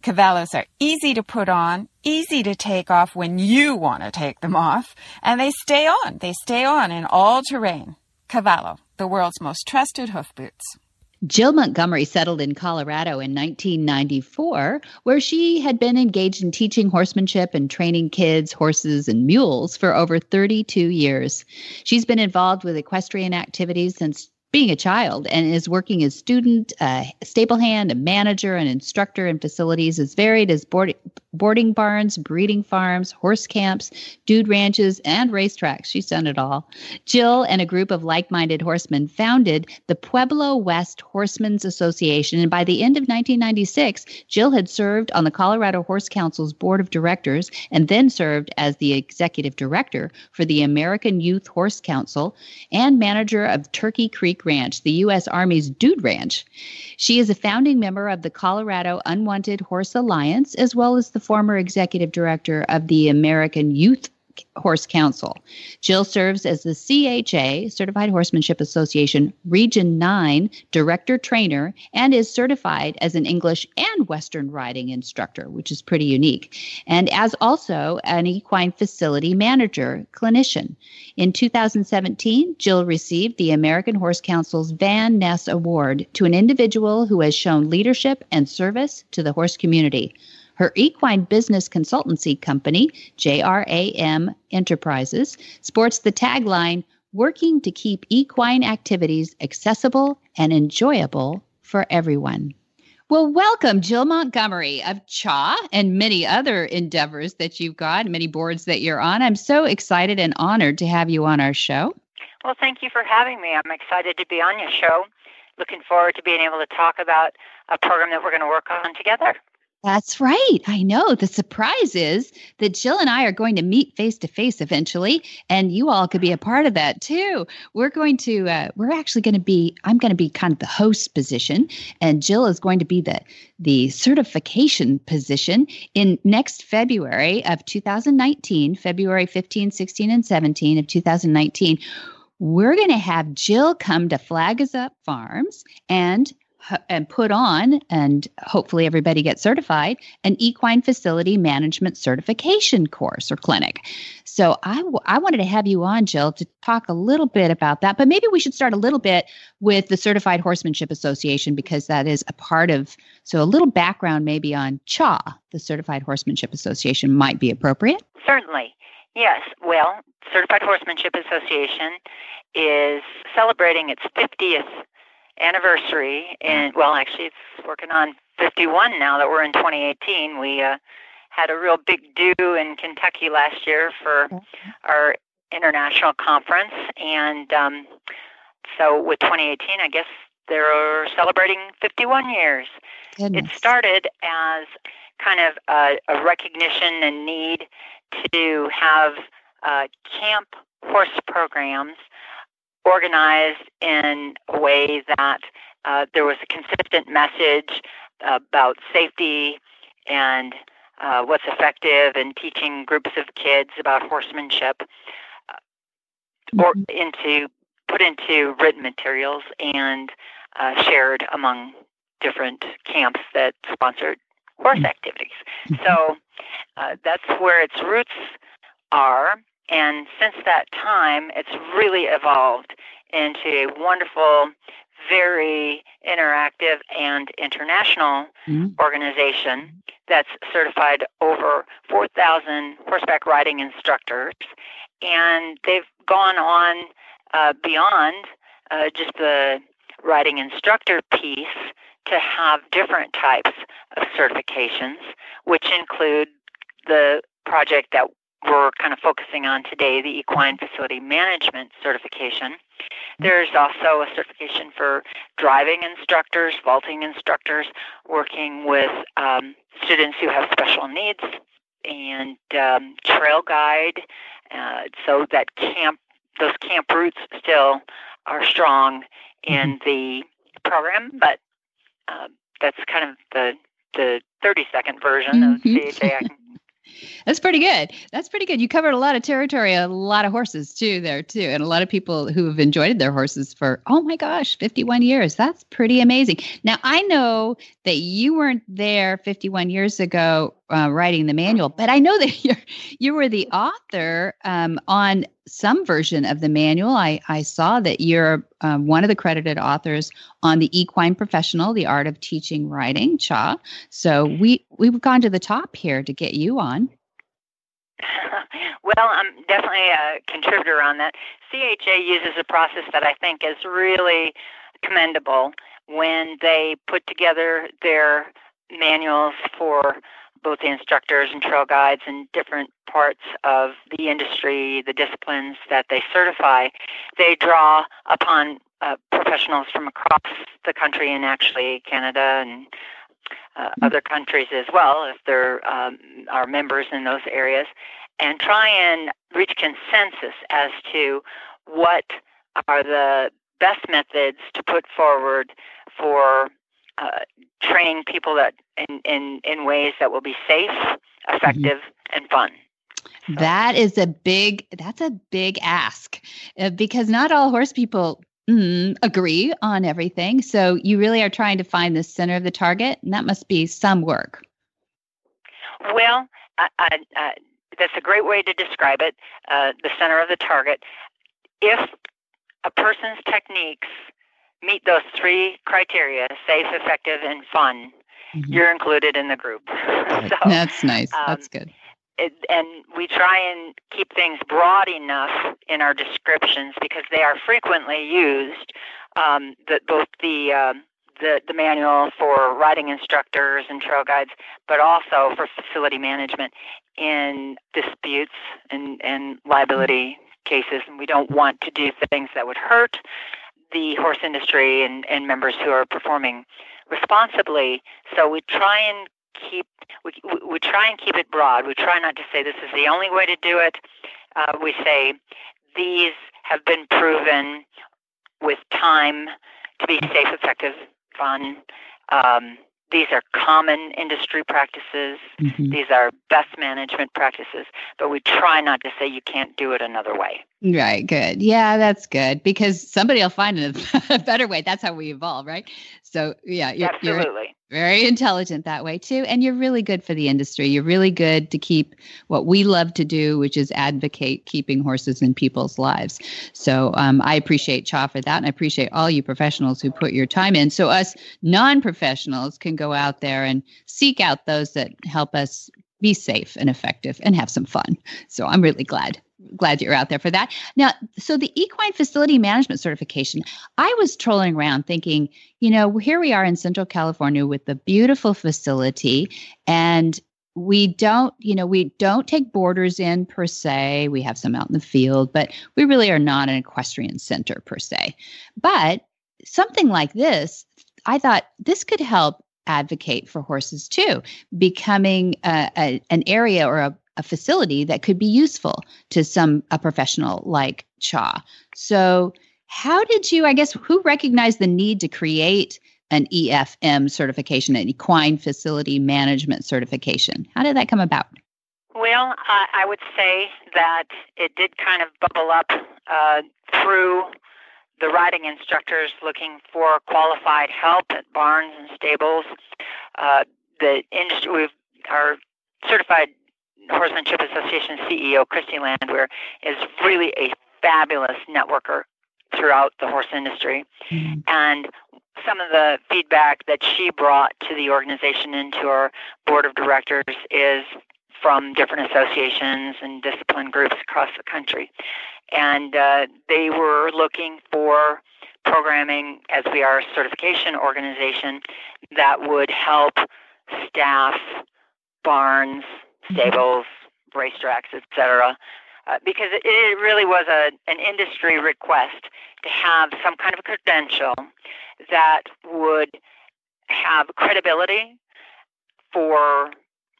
Cavallos are easy to put on, easy to take off when you want to take them off, and they stay on. They stay on in all terrain. Cavallo, the world's most trusted hoof boots. Jill Montgomery settled in Colorado in 1994, where she had been engaged in teaching horsemanship and training kids, horses, and mules for over 32 years. She's been involved with equestrian activities since being a child and is working as student, uh, stable hand, a manager, and instructor in facilities as varied as board, boarding barns, breeding farms, horse camps, dude ranches, and racetracks. She's done it all. Jill and a group of like minded horsemen founded the Pueblo West Horsemen's Association, and by the end of 1996, Jill had served on the Colorado Horse Council's board of directors and then served as the executive director for the American Youth Horse Council and manager of Turkey Creek Ranch, the U.S. Army's Dude Ranch. She is a founding member of the Colorado Unwanted Horse Alliance, as well as the former executive director of the American Youth Horse Council. Jill serves as the CHA, Certified Horsemanship Association Region 9 Director Trainer, and is certified as an English and Western riding instructor, which is pretty unique, and as also an equine facility manager clinician. In 2017, Jill received the American Horse Council's Van Ness Award to an individual who has shown leadership and service to the horse community. Her equine business consultancy company, JRAM Enterprises, sports the tagline Working to keep equine activities accessible and enjoyable for everyone. Well, welcome, Jill Montgomery of CHA and many other endeavors that you've got, many boards that you're on. I'm so excited and honored to have you on our show. Well, thank you for having me. I'm excited to be on your show. Looking forward to being able to talk about a program that we're going to work on together. That's right. I know. The surprise is that Jill and I are going to meet face to face eventually, and you all could be a part of that too. We're going to, uh, we're actually going to be, I'm going to be kind of the host position, and Jill is going to be the the certification position in next February of 2019, February 15, 16, and 17 of 2019. We're going to have Jill come to Flag Is Up Farms and and put on, and hopefully everybody gets certified, an equine facility management certification course or clinic. So I, w- I wanted to have you on, Jill, to talk a little bit about that. But maybe we should start a little bit with the Certified Horsemanship Association because that is a part of. So a little background maybe on CHA, the Certified Horsemanship Association, might be appropriate. Certainly. Yes. Well, Certified Horsemanship Association is celebrating its 50th anniversary, and well, actually, it's working on 51 now that we're in 2018. We uh, had a real big do in Kentucky last year for our international conference, and um, so with 2018, I guess they're celebrating 51 years. Goodness. It started as kind of a, a recognition and need to have uh, camp horse programs organized in a way that uh, there was a consistent message about safety and uh, what's effective in teaching groups of kids about horsemanship uh, or into put into written materials and uh, shared among different camps that sponsored horse activities. So uh, that's where its roots are. And since that time, it's really evolved into a wonderful, very interactive and international Mm-hmm. organization that's certified over 4,000 horseback riding instructors. And they've gone on uh, beyond uh, just the riding instructor piece to have different types of certifications, which include the project that we're kind of focusing on today, the equine facility management certification. There's also a certification for driving instructors, vaulting instructors, working with um, students who have special needs, and um, trail guide, uh, so that camp those camp routes still are strong in the program, but uh, that's kind of the the 30 second version of Mhm. CHA. I can That's pretty good. That's pretty good. You covered a lot of territory, a lot of horses too there too, and a lot of people who have enjoyed their horses for oh my gosh, 51 years. That's pretty amazing. Now I know that you weren't there 51 years ago uh, writing the manual, but I know that [LAUGHS] you you were the author um, on some version of the manual. I I saw that you're um, one of the credited authors on the Equine Professional: The Art of Teaching Riding, CHA. So we we've gone to the top here to get you on. [LAUGHS] well, I'm definitely a contributor on that. CHA uses a process that I think is really commendable when they put together their manuals for both the instructors and trail guides and different parts of the industry, the disciplines that they certify. They draw upon uh, professionals from across the country and actually Canada and uh, other countries as well, if there um, are members in those areas, and try and reach consensus as to what are the best methods to put forward for uh, training people that in, in, in ways that will be safe, effective, mm-hmm. and fun. That is a big that's a big ask uh, because not all horse people mm, agree on everything. So you really are trying to find the center of the target, and that must be some work. Well, I, I, I, that's a great way to describe it. Uh, the center of the target. If a person's techniques meet those three criteria safe, effective, and fun mm-hmm. you're included in the group. [LAUGHS] so, That's nice. Um, That's good. It, and we try and keep things broad enough in our descriptions because they are frequently used. Um, that both the um, the, the manual for riding instructors and trail guides, but also for facility management in disputes and, and liability cases. And we don't want to do things that would hurt the horse industry and, and members who are performing responsibly. So we try and keep we, we try and keep it broad. We try not to say this is the only way to do it. Uh, we say these have been proven with time to be safe, effective, fun. Um, these are common industry practices. Mm-hmm. These are best management practices, but we try not to say you can't do it another way. Right, good. Yeah, that's good because somebody will find a [LAUGHS] better way. That's how we evolve, right? So, yeah, you're, absolutely. Very [LAUGHS] intelligent that way too, and you're really good for the industry. You're really good to keep what we love to do, which is advocate keeping horses in people's lives. So, um, I appreciate CHA for that, and I appreciate all you professionals who put your time in. So, us non-professionals can go out there and seek out those that help us be safe and effective and have some fun. So I'm really glad glad you're out there for that. Now, so the equine facility management certification, I was trolling around thinking, you know, here we are in Central California with the beautiful facility and we don't, you know, we don't take boarders in per se. We have some out in the field, but we really are not an equestrian center per se. But something like this, I thought this could help advocate for horses too, becoming a, a, an area or a, a facility that could be useful to some a professional like CHA. So, how did you? I guess who recognized the need to create an EFM certification, an equine facility management certification? How did that come about? Well, uh, I would say that it did kind of bubble up uh, through the riding instructors looking for qualified help at barns and stables. Uh, the industry, our certified Horsemanship Association CEO Christy Landwehr is really a fabulous networker throughout the horse industry. Mm-hmm. And some of the feedback that she brought to the organization and to our board of directors is from different associations and discipline groups across the country. And uh, they were looking for programming, as we are a certification organization, that would help staff barns, stables, racetracks, etc. Uh, because it, it really was a, an industry request to have some kind of credential that would have credibility for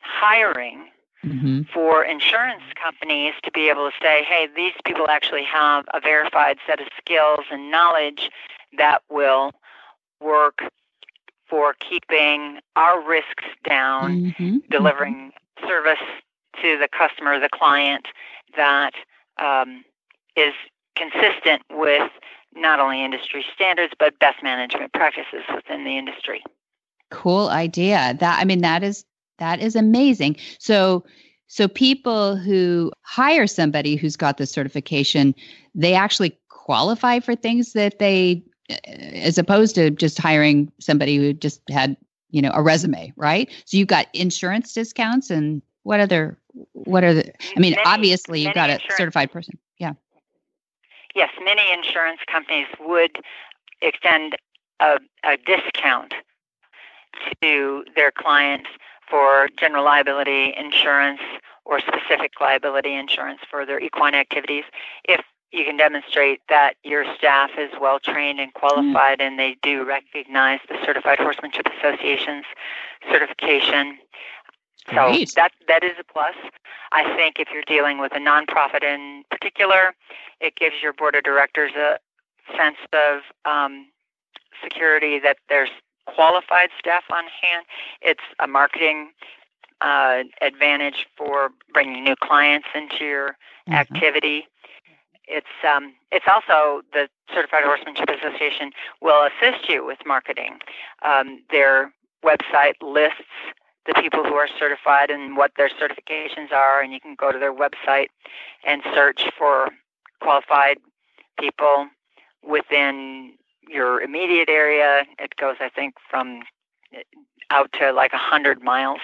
hiring mm-hmm. for insurance companies to be able to say, hey, these people actually have a verified set of skills and knowledge that will work for keeping our risks down, mm-hmm. delivering service to the customer, the client, that um, is consistent with not only industry standards but best management practices within the industry. Cool idea. That I mean that is that is amazing. So so people who hire somebody who's got the certification, they actually qualify for things that they as opposed to just hiring somebody who just had, you know, a resume, right? So you've got insurance discounts and what other what are the I mean, Many- obviously you've got a certified person. Yeah. Yes, many insurance companies would extend a, a discount to their clients for general liability insurance or specific liability insurance for their equine activities if you can demonstrate that your staff is well trained and qualified and they do recognize the Certified Horsemanship Association's certification. So Great. that that is a plus. I think if you're dealing with a nonprofit in particular, it gives your board of directors a sense of um, security that there's qualified staff on hand. It's a marketing uh, advantage for bringing new clients into your Mhm. activity. It's um, it's also the Certified Horsemanship Association will assist you with marketing. Um, their website lists the people who are certified and what their certifications are, and you can go to their website and search for qualified people within your immediate area. It goes, I think, from uh, out to like a hundred miles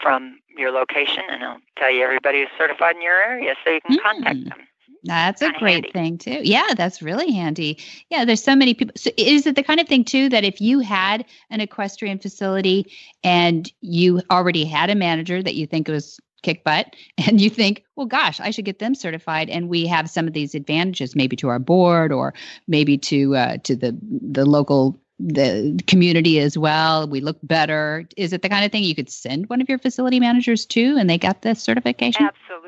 from your location, and it'll tell you everybody who's certified in your area, so you can contact Mm. them. That's a great handy. thing too. Yeah, that's really handy. Yeah, there's so many people. So is it the kind of thing too that if you had an equestrian facility and you already had a manager that you think was kick butt [LAUGHS] and you think, well, gosh, I should get them certified, and we have some of these advantages, maybe to our board or maybe to uh, to the the local the community as well. We look better. Is it the kind of thing you could send one of your facility managers to, and they got the certification? Absolutely.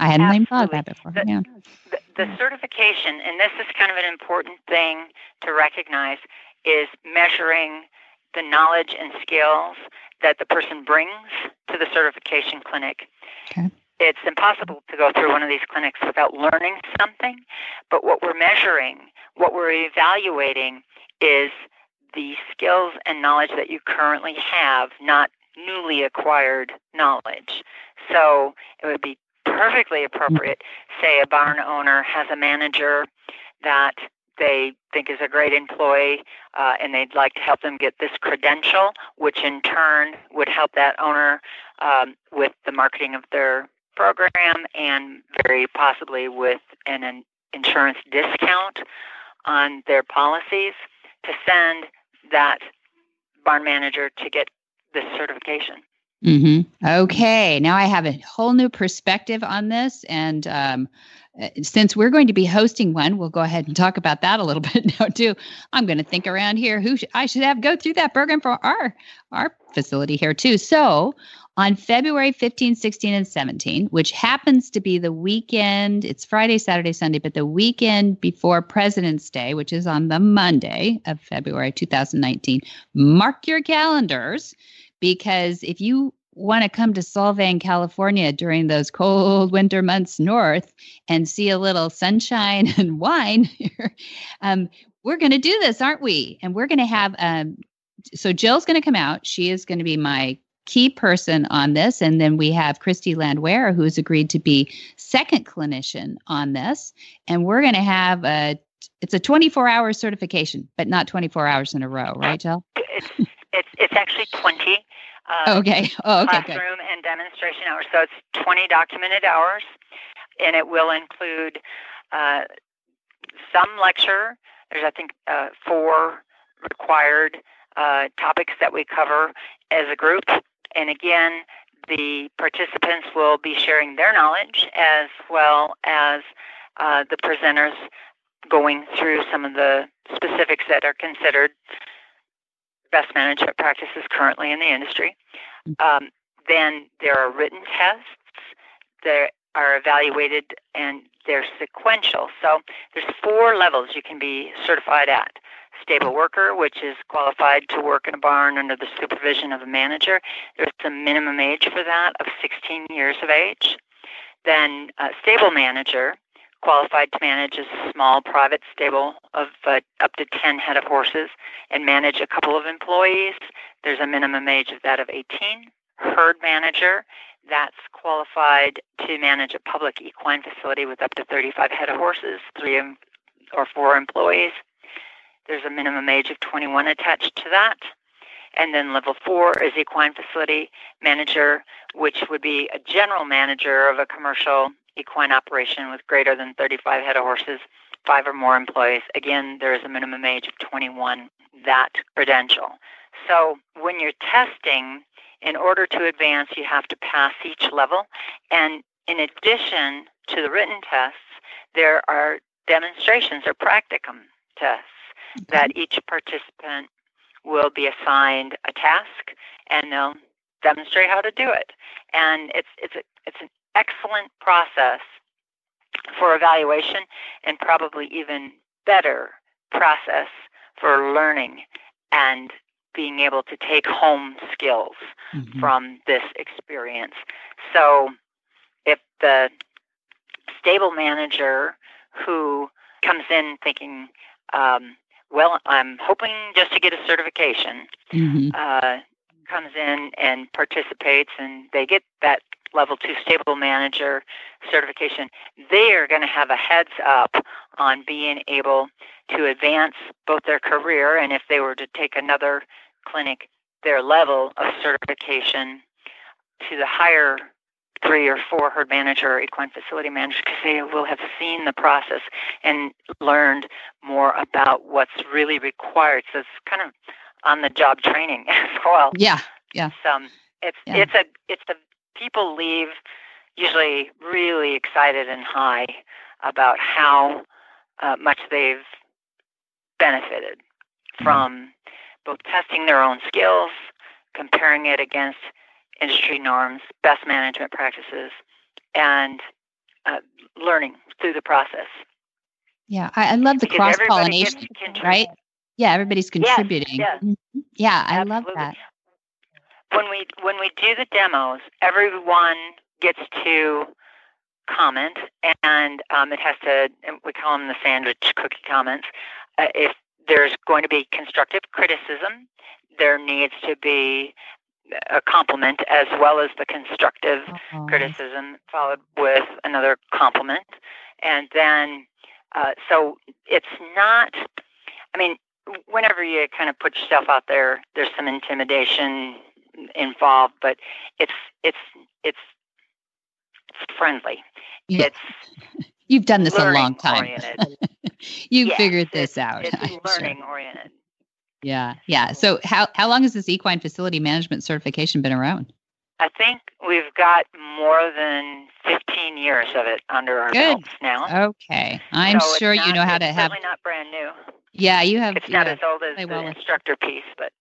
I hadn't even thought of that before. The- yeah. the, the certification, and this is kind of an important thing to recognize, is measuring the knowledge and skills that the person brings to the certification clinic. Okay. It's impossible to go through one of these clinics without learning something, but what we're measuring, what we're evaluating, is the skills and knowledge that you currently have, not newly acquired knowledge. So it would be perfectly appropriate. Say a barn owner has a manager that they think is a great employee uh, and they'd like to help them get this credential, which in turn would help that owner um, with the marketing of their program and very possibly with an, an insurance discount on their policies to send that barn manager to get this certification. Hmm Okay, now I have a whole new perspective on this, and um, uh, since we're going to be hosting one, we'll go ahead and talk about that a little [LAUGHS] bit now too. I'm going to think around here who sh- I should have go through that program for our our facility here too. So on February 15, 16, and 17, which happens to be the weekend, it's Friday, Saturday, Sunday, but the weekend before President's Day, which is on the Monday of February 2019. Mark your calendars because if you want to come to Solvang, California during those cold [LAUGHS] winter months north and see a little sunshine [LAUGHS] and wine um, we're going to do this, aren't we? And we're going to have, um, so Jill's going to come out. She is going to be my key person on this. And then we have Christy Landwehr, who's agreed to be second clinician on this. And we're going to have a, it's a 24 hour certification, but not 24 hours in a row, right, Jill? It's it's it's actually twenty. Uh, Okay. [LAUGHS] Oh, okay, good. classroom and demonstration hours. So it's 20 documented hours, and it will include uh, some lecture. There's, I think, uh, four required uh, topics that we cover as a group. And again, the participants will be sharing their knowledge as well as uh, the presenters going through some of the specifics that are considered best management practices currently in the industry. Um, then there are written tests that are evaluated and they're sequential. So there's four levels you can be certified at. stable worker, which is qualified to work in a barn under the supervision of a manager. There's a minimum age for that of 16 years of age. Then stable manager, qualified to manage a small private stable of uh, up to 10 head of horses and manage a couple of employees. There's a minimum age of that of 18. Herd manager, that's qualified to manage a public equine facility with up to 35 head of horses, three or four employees. There's a minimum age of 21 attached to that. And then level four is equine facility manager, which would be a general manager of a commercial equine operation with greater than 35 head of horses, five or more employees. Again, there is a minimum age of 21, that credential. So when you're testing, in order to advance, you have to pass each level. And in addition to the written tests, there are demonstrations or practicum tests that each participant will be assigned a task and they'll demonstrate how to do it. And it's it's a, it's an excellent process for evaluation and probably even better process for learning and being able to take home skills mm-hmm. from this experience. So if the stable manager who comes in thinking, um, well, I'm hoping just to get a certification, mm-hmm. uh, comes in and participates, and they get that level two stable manager certification, they are going to have a heads up on being able to advance both their career and if they were to take another clinic, their level of certification to the higher three or four herd manager or equine facility manager because they will have seen the process and learned more about what's really required. So it's kind of on the job training [LAUGHS] as well. Yeah, yeah. It's, um, it's yeah. it's a it's the people leave usually really excited and high about how uh, much they've benefited mm-hmm. from both testing their own skills, comparing it against industry norms, best management practices, and uh, learning through the process. Yeah, I, I love the cross pollination, right? Yeah, everybody's contributing. Yes, yes. Mm-hmm. Yeah, I Absolutely. love that. When we when we do the demos, everyone gets to comment, and um, it has to. We call them the sandwich cookie comments. Uh, if there's going to be constructive criticism, there needs to be a compliment as well as the constructive uh-huh. criticism, followed with another compliment. And then, uh, so it's not, I mean, whenever you kind of put yourself out there, there's some intimidation involved, but it's, it's, it's, it's friendly. Yeah. It's, You've done this a long time. [LAUGHS] You've yes, figured this out. It's [LAUGHS] learning sure. oriented. Yeah, yeah. So how how long has this equine facility management certification been around? I think we've got more than 15 years of it under our Good. belts now. Okay, I'm so sure not, you know how to have. Certainly not brand new. Yeah, you have. It's not yeah, as old as the well instructor piece, but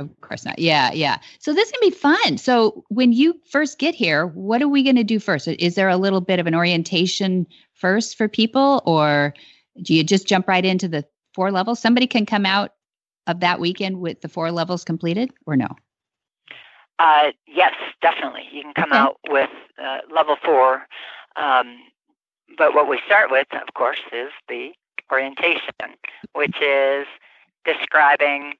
of course not. Yeah, yeah. So this can be fun. So when you first get here, what are we going to do first? Is there a little bit of an orientation first for people, or do you just jump right into the four levels? Somebody can come out of that weekend with the four levels completed or no? Uh, yes, definitely. You can come okay. out with uh, level four. Um, but what we start with, of course, is the orientation, which is describing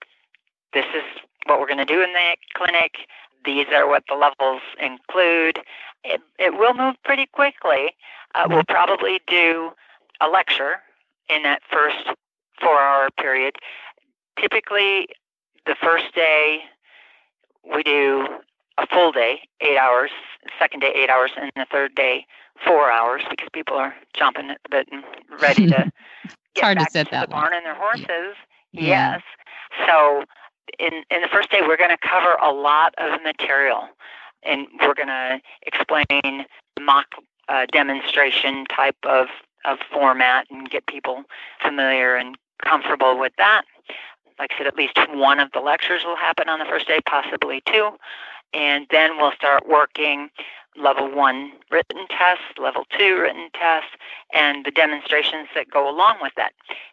this is what we're going to do in the clinic. These are what the levels include. It, it will move pretty quickly. Uh, we'll probably do a lecture in that first four hour period typically the first day we do a full day, eight hours, second day, eight hours, and the third day, four hours, because people are jumping at the bit and ready to [LAUGHS] get hard back to, set to that the barn and their horses. Yeah. Yes. So in, in the first day, we're going to cover a lot of material, and we're going to explain mock uh, demonstration type of, of format and get people familiar and comfortable with that. Like I said, at least one of the lectures will happen on the first day, possibly two. And then we'll start working level one written tests, level two written tests, and the demonstrations that go along with that.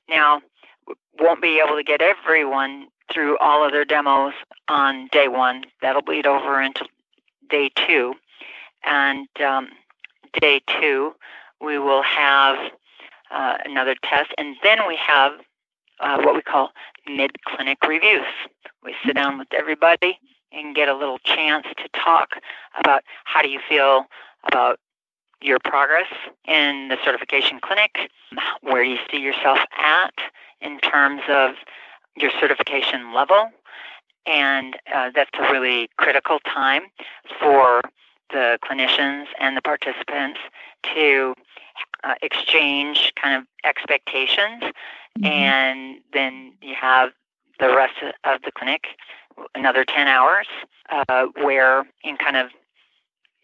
Now, won't be able to get everyone through all of their demos on day one. That'll bleed over into day two. And um, day two, we will have uh, another test. And then we have uh, what we call mid clinic reviews. We sit down with everybody and get a little chance to talk about how do you feel about your progress in the certification clinic, where you see yourself at in terms of your certification level. And uh, that's a really critical time for the clinicians and the participants to uh, exchange kind of expectations. Mm-hmm. And then you have the rest of the clinic, another 10 hours, uh, where in kind of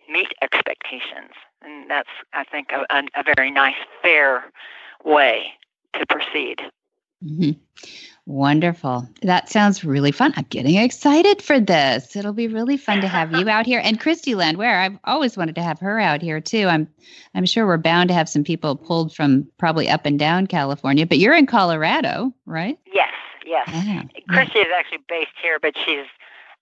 meet expectations. And that's, I think, a, a very nice, fair way to proceed. Mm-hmm. Wonderful. That sounds really fun. I'm getting excited for this. It'll be really fun to have you out here. And Christy Landwehr, I've always wanted to have her out here too. I'm I'm sure we're bound to have some people pulled from probably up and down California, but you're in Colorado, right? Yes, yes. Yeah. Christy is actually based here, but she's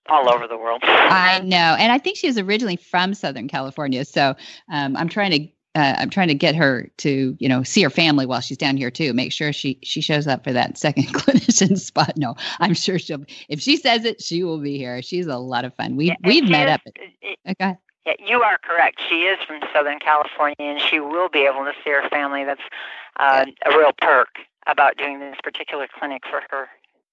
all over the world. I know. And I think she was originally from Southern California. So um, I'm trying to uh, I'm trying to get her to, you know, see her family while she's down here too. Make sure she she shows up for that second [LAUGHS] clinician spot. No, I'm sure she'll. If she says it, she will be here. She's a lot of fun. We yeah, we've met is, up. At, okay. Yeah, you are correct. She is from Southern California, and she will be able to see her family. That's uh, a real perk about doing this particular clinic for her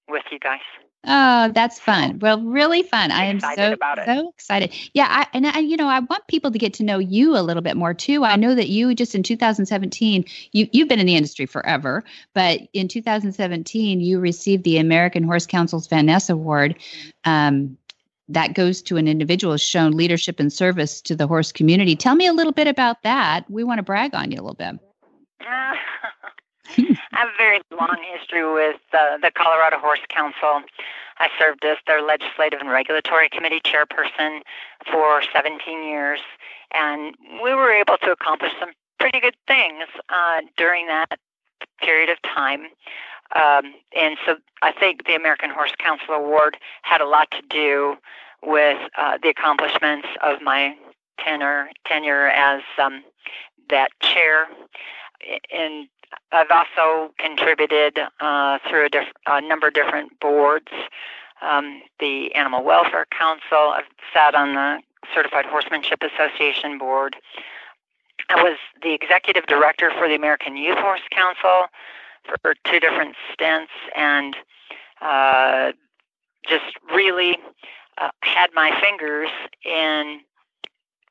with you guys. Oh, that's fun. Well, really fun. I am so so excited. Yeah, I, and I, you know, I want people to get to know you a little bit more too. I know that you just in 2017, you you've been in the industry forever, but in 2017, you received the American Horse Council's Van Ness Award. Um, that goes to an individual who's shown leadership and service to the horse community. Tell me a little bit about that. We want to brag on you a little bit. [LAUGHS] [LAUGHS] I have a very long history with uh, the Colorado Horse Council. I served as their legislative and regulatory committee chairperson for 17 years, and we were able to accomplish some pretty good things uh, during that period of time. Um, and so I think the American Horse Council Award had a lot to do with uh, the accomplishments of my tenure tenure as um, that chair. And I've also contributed uh, through a, diff- a, number of different boards. Um, the Animal Welfare Council. I've sat on the Certified Horsemanship Association board. I was the executive director for the American Youth Horse Council for two different stints, and uh, just really uh, had my fingers in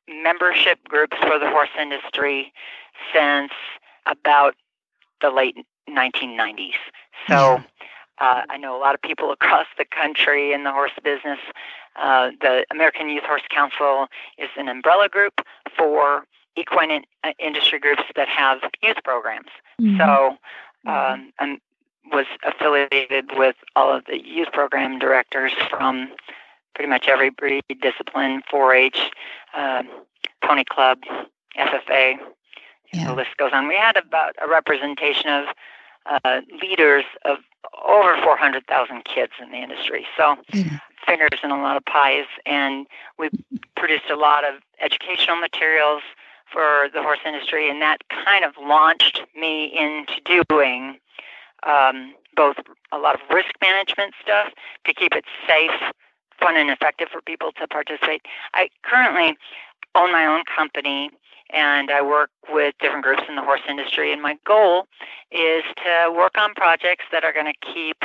membership groups for the horse industry since about the late 1990s. So uh, I know a lot of people [LAUGHS] across the country in the horse business. Uh, the American Youth Horse Council is an umbrella group for equine in, uh, industry groups that have youth programs. Mm-hmm. So um, I was affiliated with all of the youth program directors from pretty much every breed discipline 4-H, um, Pony Club, FFA, yeah. the list goes on. We had about a representation of uh, leaders of over 400,000 kids in the industry. So, yeah. fingers in a lot of pies. And we produced a lot of educational materials for the horse industry, and that kind of launched me into doing um, both a lot of risk management stuff to keep it safe, fun, and effective for people to participate. I currently own my own company and I work with different groups in the horse industry. And my goal is to work on projects that are going to keep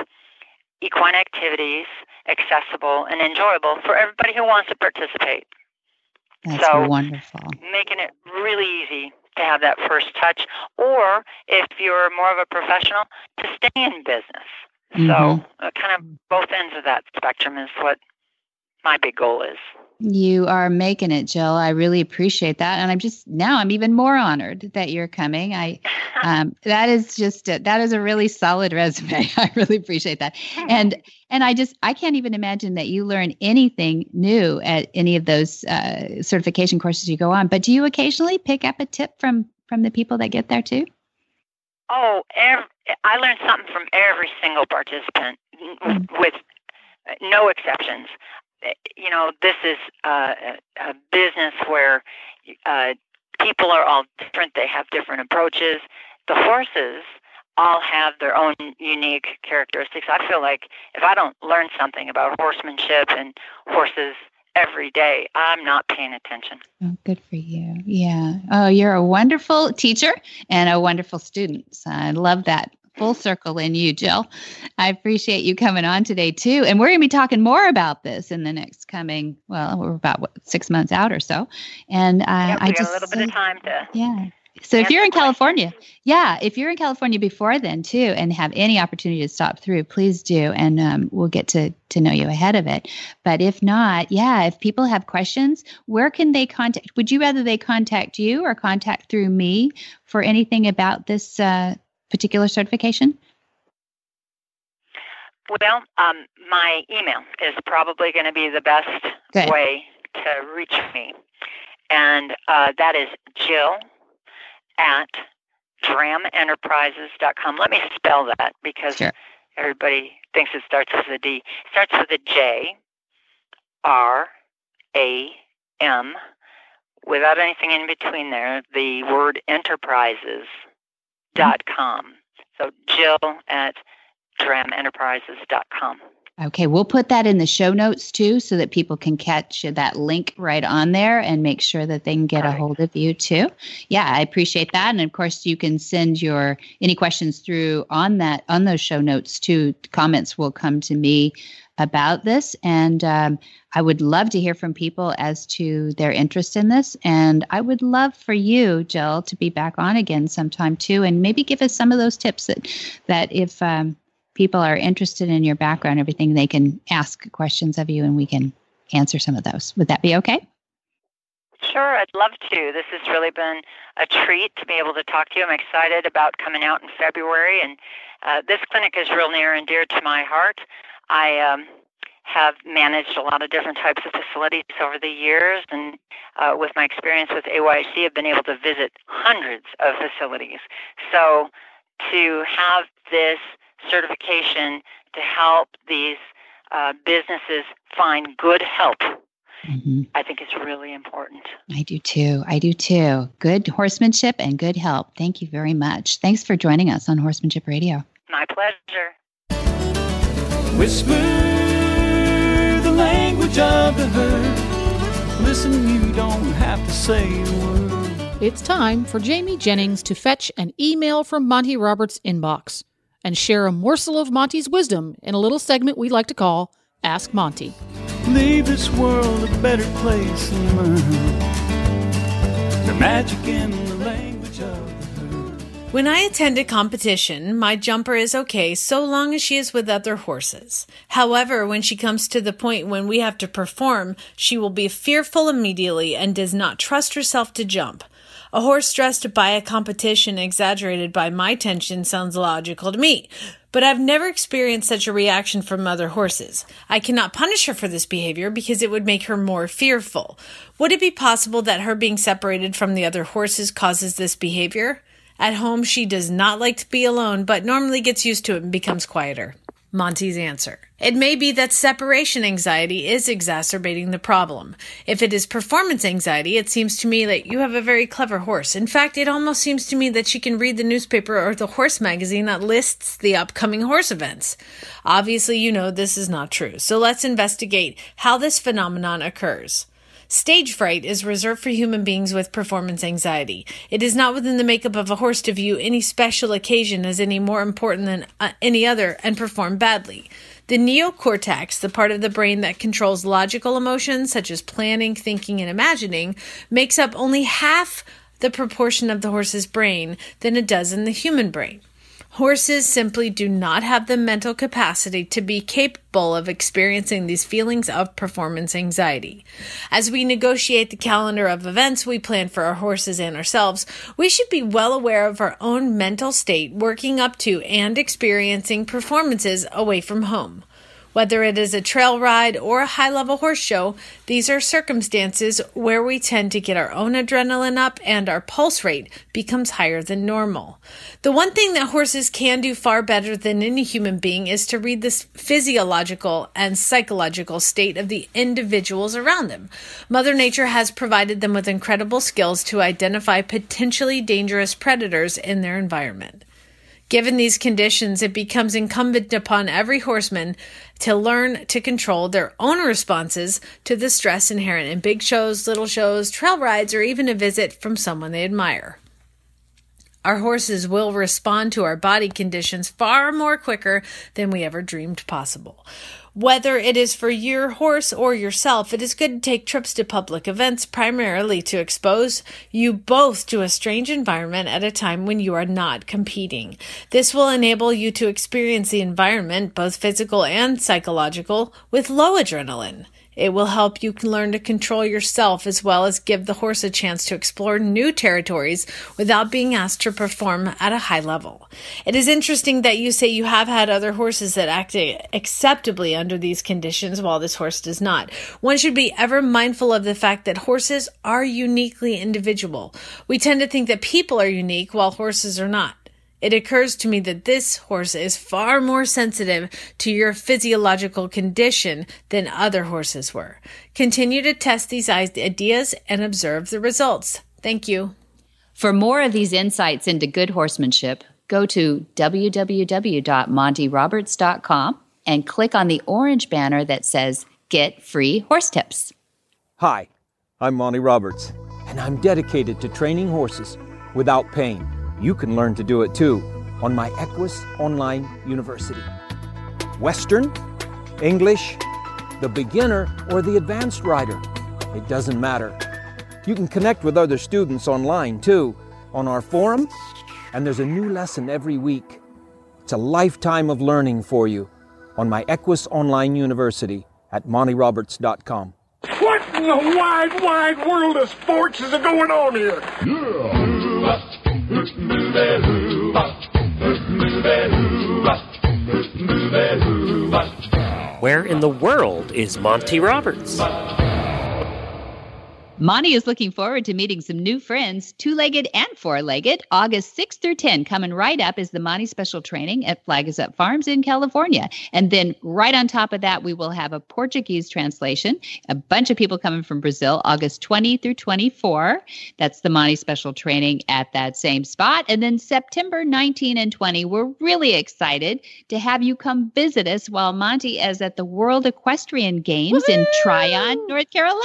equine activities accessible and enjoyable for everybody who wants to participate. That's so wonderful. Making it really easy to have that first touch, or if you're more of a professional, to stay in business. Mm-hmm. So, uh, kind of both ends of that spectrum is what my big goal is. You are making it, Jill. I really appreciate that, and I'm just now I'm even more honored that you're coming. I [LAUGHS] um, that is just a, that is a really solid [LAUGHS] resume. I really appreciate that, and and I just I can't even imagine that you learn anything new at any of those uh, certification courses you go on. But do you occasionally pick up a tip from from the people that get there too? Oh, every, I learned something from every single participant, with no exceptions. You know, this is uh, a business where uh, people are all different. They have different approaches. The horses all have their own unique characteristics. I feel like if I don't learn something about horsemanship and horses every day, I'm not paying attention. Oh, good for you. Yeah. Oh, you're a wonderful teacher and a wonderful student. So I love that full circle in you, Jill. I appreciate you coming on today too. And we're going to be talking more about this in the next coming. Well, we're about what, six months out or so, and uh, I just a little bit of time to yeah. So if you're in California, yeah, if you're in California before then too, and have any opportunity to stop through, please do, and um, we'll get to to know you ahead of it. But if not, yeah, if people have questions, where can they contact? Would you rather they contact you or contact through me for anything about this uh, particular certification? Well, um, my email is probably going to be the best Good. way to reach me, and uh, that is Jill at jramenterprises.com. Let me spell that because Sure. everybody thinks it starts with a D. It starts with a J, R, A, M, without anything in between there, the word enterprises dot com. So Jill at jramenterprises.com. Okay, we'll put that in the show notes too so that people can catch that link right on there and make sure that they can get a hold of you too. Yeah, I appreciate that. And of course, you can send your any questions through on that on those show notes too. Comments will come to me about this and um, I would love to hear from people as to their interest in this. And I would love for you, Jill, to be back on again sometime too, and maybe give us some of those tips that that if um, people are interested in your background, everything, they can ask questions of you and we can answer some of those. Would that be okay? Sure, I'd love to. This has really been a treat to be able to talk to you. I'm excited about coming out in February, and uh, this clinic is real near and dear to my heart. I um, have managed a lot of different types of facilities over the years, and uh, with my experience with AYC, I've been able to visit hundreds of facilities. So to have this certification to help these uh, businesses find good help, Mhm. I think is really important. I do too. I do too. Good horsemanship and good help. Thank you very much. Thanks for joining us on Horsemanship Radio. My pleasure. Whisper the language of the herd. Listen, you don't have to say a word. It's time for Jamie Jennings to fetch an email from Monty Roberts' inbox and share a morsel of Monty's wisdom in a little segment we like to call Ask Monty. Leave this world a better place than mine. The magic in the language of the herd. When I attend a competition, my jumper is okay so long as she is with other horses. However, when she comes to the point when we have to perform, she will be fearful immediately and does not trust herself to jump. A horse stressed by a competition exaggerated by my tension sounds logical to me, but I've never experienced such a reaction from other horses. I cannot punish her for this behavior because it would make her more fearful. Would it be possible that her being separated from the other horses causes this behavior? At home, she does not like to be alone, but normally gets used to it and becomes quieter. Monty's answer. It may be that separation anxiety is exacerbating the problem. If it is performance anxiety, it seems to me that you have a very clever horse. In fact, it almost seems to me that she can read the newspaper or the horse magazine that lists the upcoming horse events. Obviously, you know this is not true, so let's investigate how this phenomenon occurs. Stage fright is reserved for human beings with performance anxiety. It is not within the makeup of a horse to view any special occasion as any more important than uh, any other and perform badly. The neocortex, the part of the brain that controls logical emotions such as planning, thinking, and imagining, makes up only half the proportion of the horse's brain than it does in the human brain. Horses simply do not have the mental capacity to be capable of experiencing these feelings of performance anxiety. As we negotiate the calendar of events we plan for our horses and ourselves, we should be well aware of our own mental state working up to and experiencing performances away from home. Whether it is a trail ride or a high level horse show, these are circumstances where we tend to get our own adrenaline up and our pulse rate becomes higher than normal. The one thing that horses can do far better than any human being is to read the physiological and psychological state of the individuals around them. Mother Nature has provided them with incredible skills to identify potentially dangerous predators in their environment. Given these conditions, it becomes incumbent upon every horseman to learn to control their own responses to the stress inherent in big shows, little shows, trail rides, or even a visit from someone they admire. Our horses will respond to our body conditions far more quicker than we ever dreamed possible. Whether it is for your horse or yourself, it is good to take trips to public events primarily to expose you both to a strange environment at a time when you are not competing. This will enable you to experience the environment, both physical and psychological, with low adrenaline. It will help you learn to control yourself as well as give the horse a chance to explore new territories without being asked to perform at a high level. It is interesting that you say you have had other horses that act acceptably under these conditions while this horse does not. One should be ever mindful of the fact that horses are uniquely individual. We tend to think that people are unique while horses are not. It occurs to me that this horse is far more sensitive to your physiological condition than other horses were. Continue to test these ideas and observe the results. Thank you. For more of these insights into good horsemanship, go to www.montyroberts.com and click on the orange banner that says Get Free Horse Tips. Hi, I'm Monty Roberts, and I'm dedicated to training horses without pain. You can learn to do it too on my Equus Online University. Western, English, the beginner, or the advanced rider. It doesn't matter. You can connect with other students online too on our forum, and there's a new lesson every week. It's a lifetime of learning for you on my Equus Online University at montyroberts.com. What in the wide, wide world of sports is going on here? Yeah. Where in the world is Monty Roberts? Monty is looking forward to meeting some new friends, two legged and four legged. August 6th through 10, coming right up is the Monty special training at Flag is Up Farms in California. And then right on top of that, we will have a Portuguese translation. A bunch of people coming from Brazil, August 20 through 24. That's the Monty special training at that same spot. And then September 19 and 20, we're really excited to have you come visit us while Monty is at the World Equestrian Games Woo-hoo! in Tryon, North Carolina.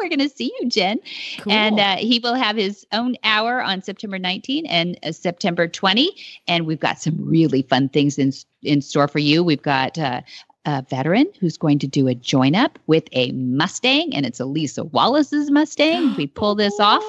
We're going to see you, Jen. Cool. And uh, he will have his own hour on September 19 and uh, September 20. And we've got some really fun things in, in store for you. We've got uh, a veteran who's going to do a join up with a Mustang, and it's Elisa Wallace's Mustang. We pull this [GASPS] oh, off,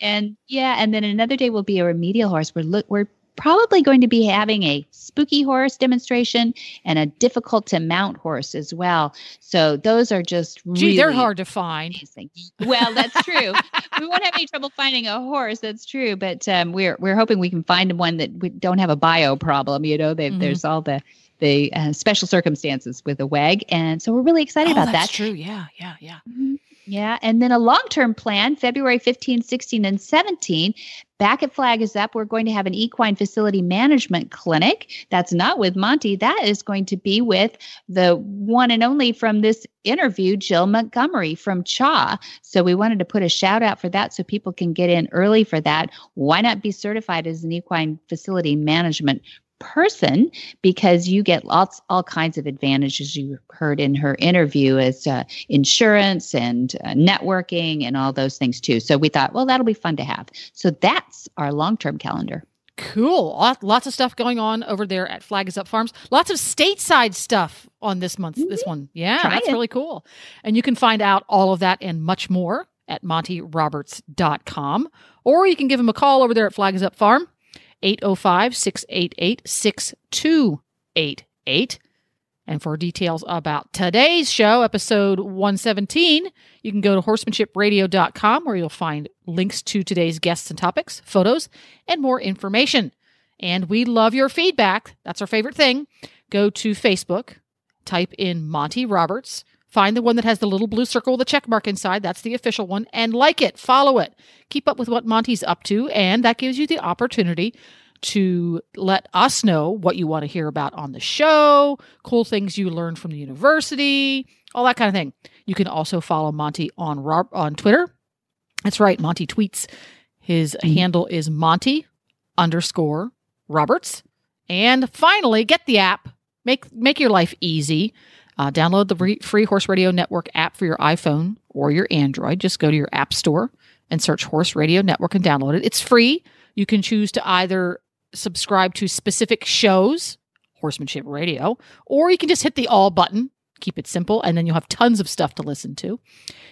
and yeah, and then another day will be a remedial horse. We're look we're probably going to be having a spooky horse demonstration and a difficult to mount horse as well. So those are just Gee, really they're hard to find. Amazing. Well, that's true. [LAUGHS] we won't have any trouble finding a horse. That's true. But um, we're we're hoping we can find one that we don't have a bio problem. You know, mm-hmm. there's all the the uh, special circumstances with a WEG, and so we're really excited oh, about that's that. True. Yeah. Yeah. Yeah. Mm-hmm. Yeah. And then a long term plan, February 15, 16, and 17. Back at Flag is Up, we're going to have an equine facility management clinic. That's not with Monty. That is going to be with the one and only from this interview, Jill Montgomery from CHA. So we wanted to put a shout out for that so people can get in early for that. Why not be certified as an equine facility management person because you get lots all kinds of advantages you heard in her interview as uh, insurance and uh, networking and all those things too so we thought well that'll be fun to have so that's our long-term calendar Cool. Lots of stuff going on over there at Flag is Up Farms. Lots of stateside stuff on this month. Mm-hmm. This one. Yeah, Try that's it. really cool. And you can find out all of that and much more at montyroberts.com. Or you can give him a call over there at Flag is Up Farm. 805 688 6288. And for details about today's show, episode 117, you can go to horsemanshipradio.com where you'll find links to today's guests and topics, photos, and more information. And we love your feedback. That's our favorite thing. Go to Facebook type in Monty Roberts. Find the one that has the little blue circle with a check mark inside. That's the official one. And like it, follow it. Keep up with what Monty's up to. And that gives you the opportunity to let us know what you want to hear about on the show, cool things you learned from the university, all that kind of thing. You can also follow Monty on on Twitter. That's right, Monty tweets. His mm-hmm. handle is Monty underscore Roberts. And finally, get the app. Make make your life easy. Uh, download the free Horse Radio Network app for your iPhone or your Android. Just go to your app store and search Horse Radio Network and download it. It's free. You can choose to either subscribe to specific shows, Horsemanship Radio, or you can just hit the all button, keep it simple, and then you'll have tons of stuff to listen to.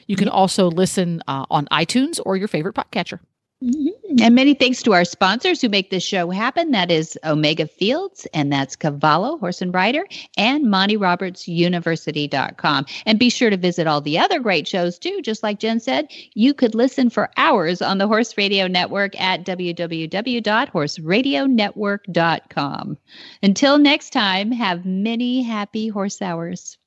You can also listen uh, on iTunes or your favorite podcatcher. Mm-hmm. And many thanks to our sponsors who make this show happen. That is Omega Fields, and that's Cavallo, Horse and Rider, and MontyRobertsUniversity.com. And be sure to visit all the other great shows too. Just like Jen said, you could listen for hours on the Horse Radio Network at www.horseradionetwork.com. Until next time, have many happy horse hours.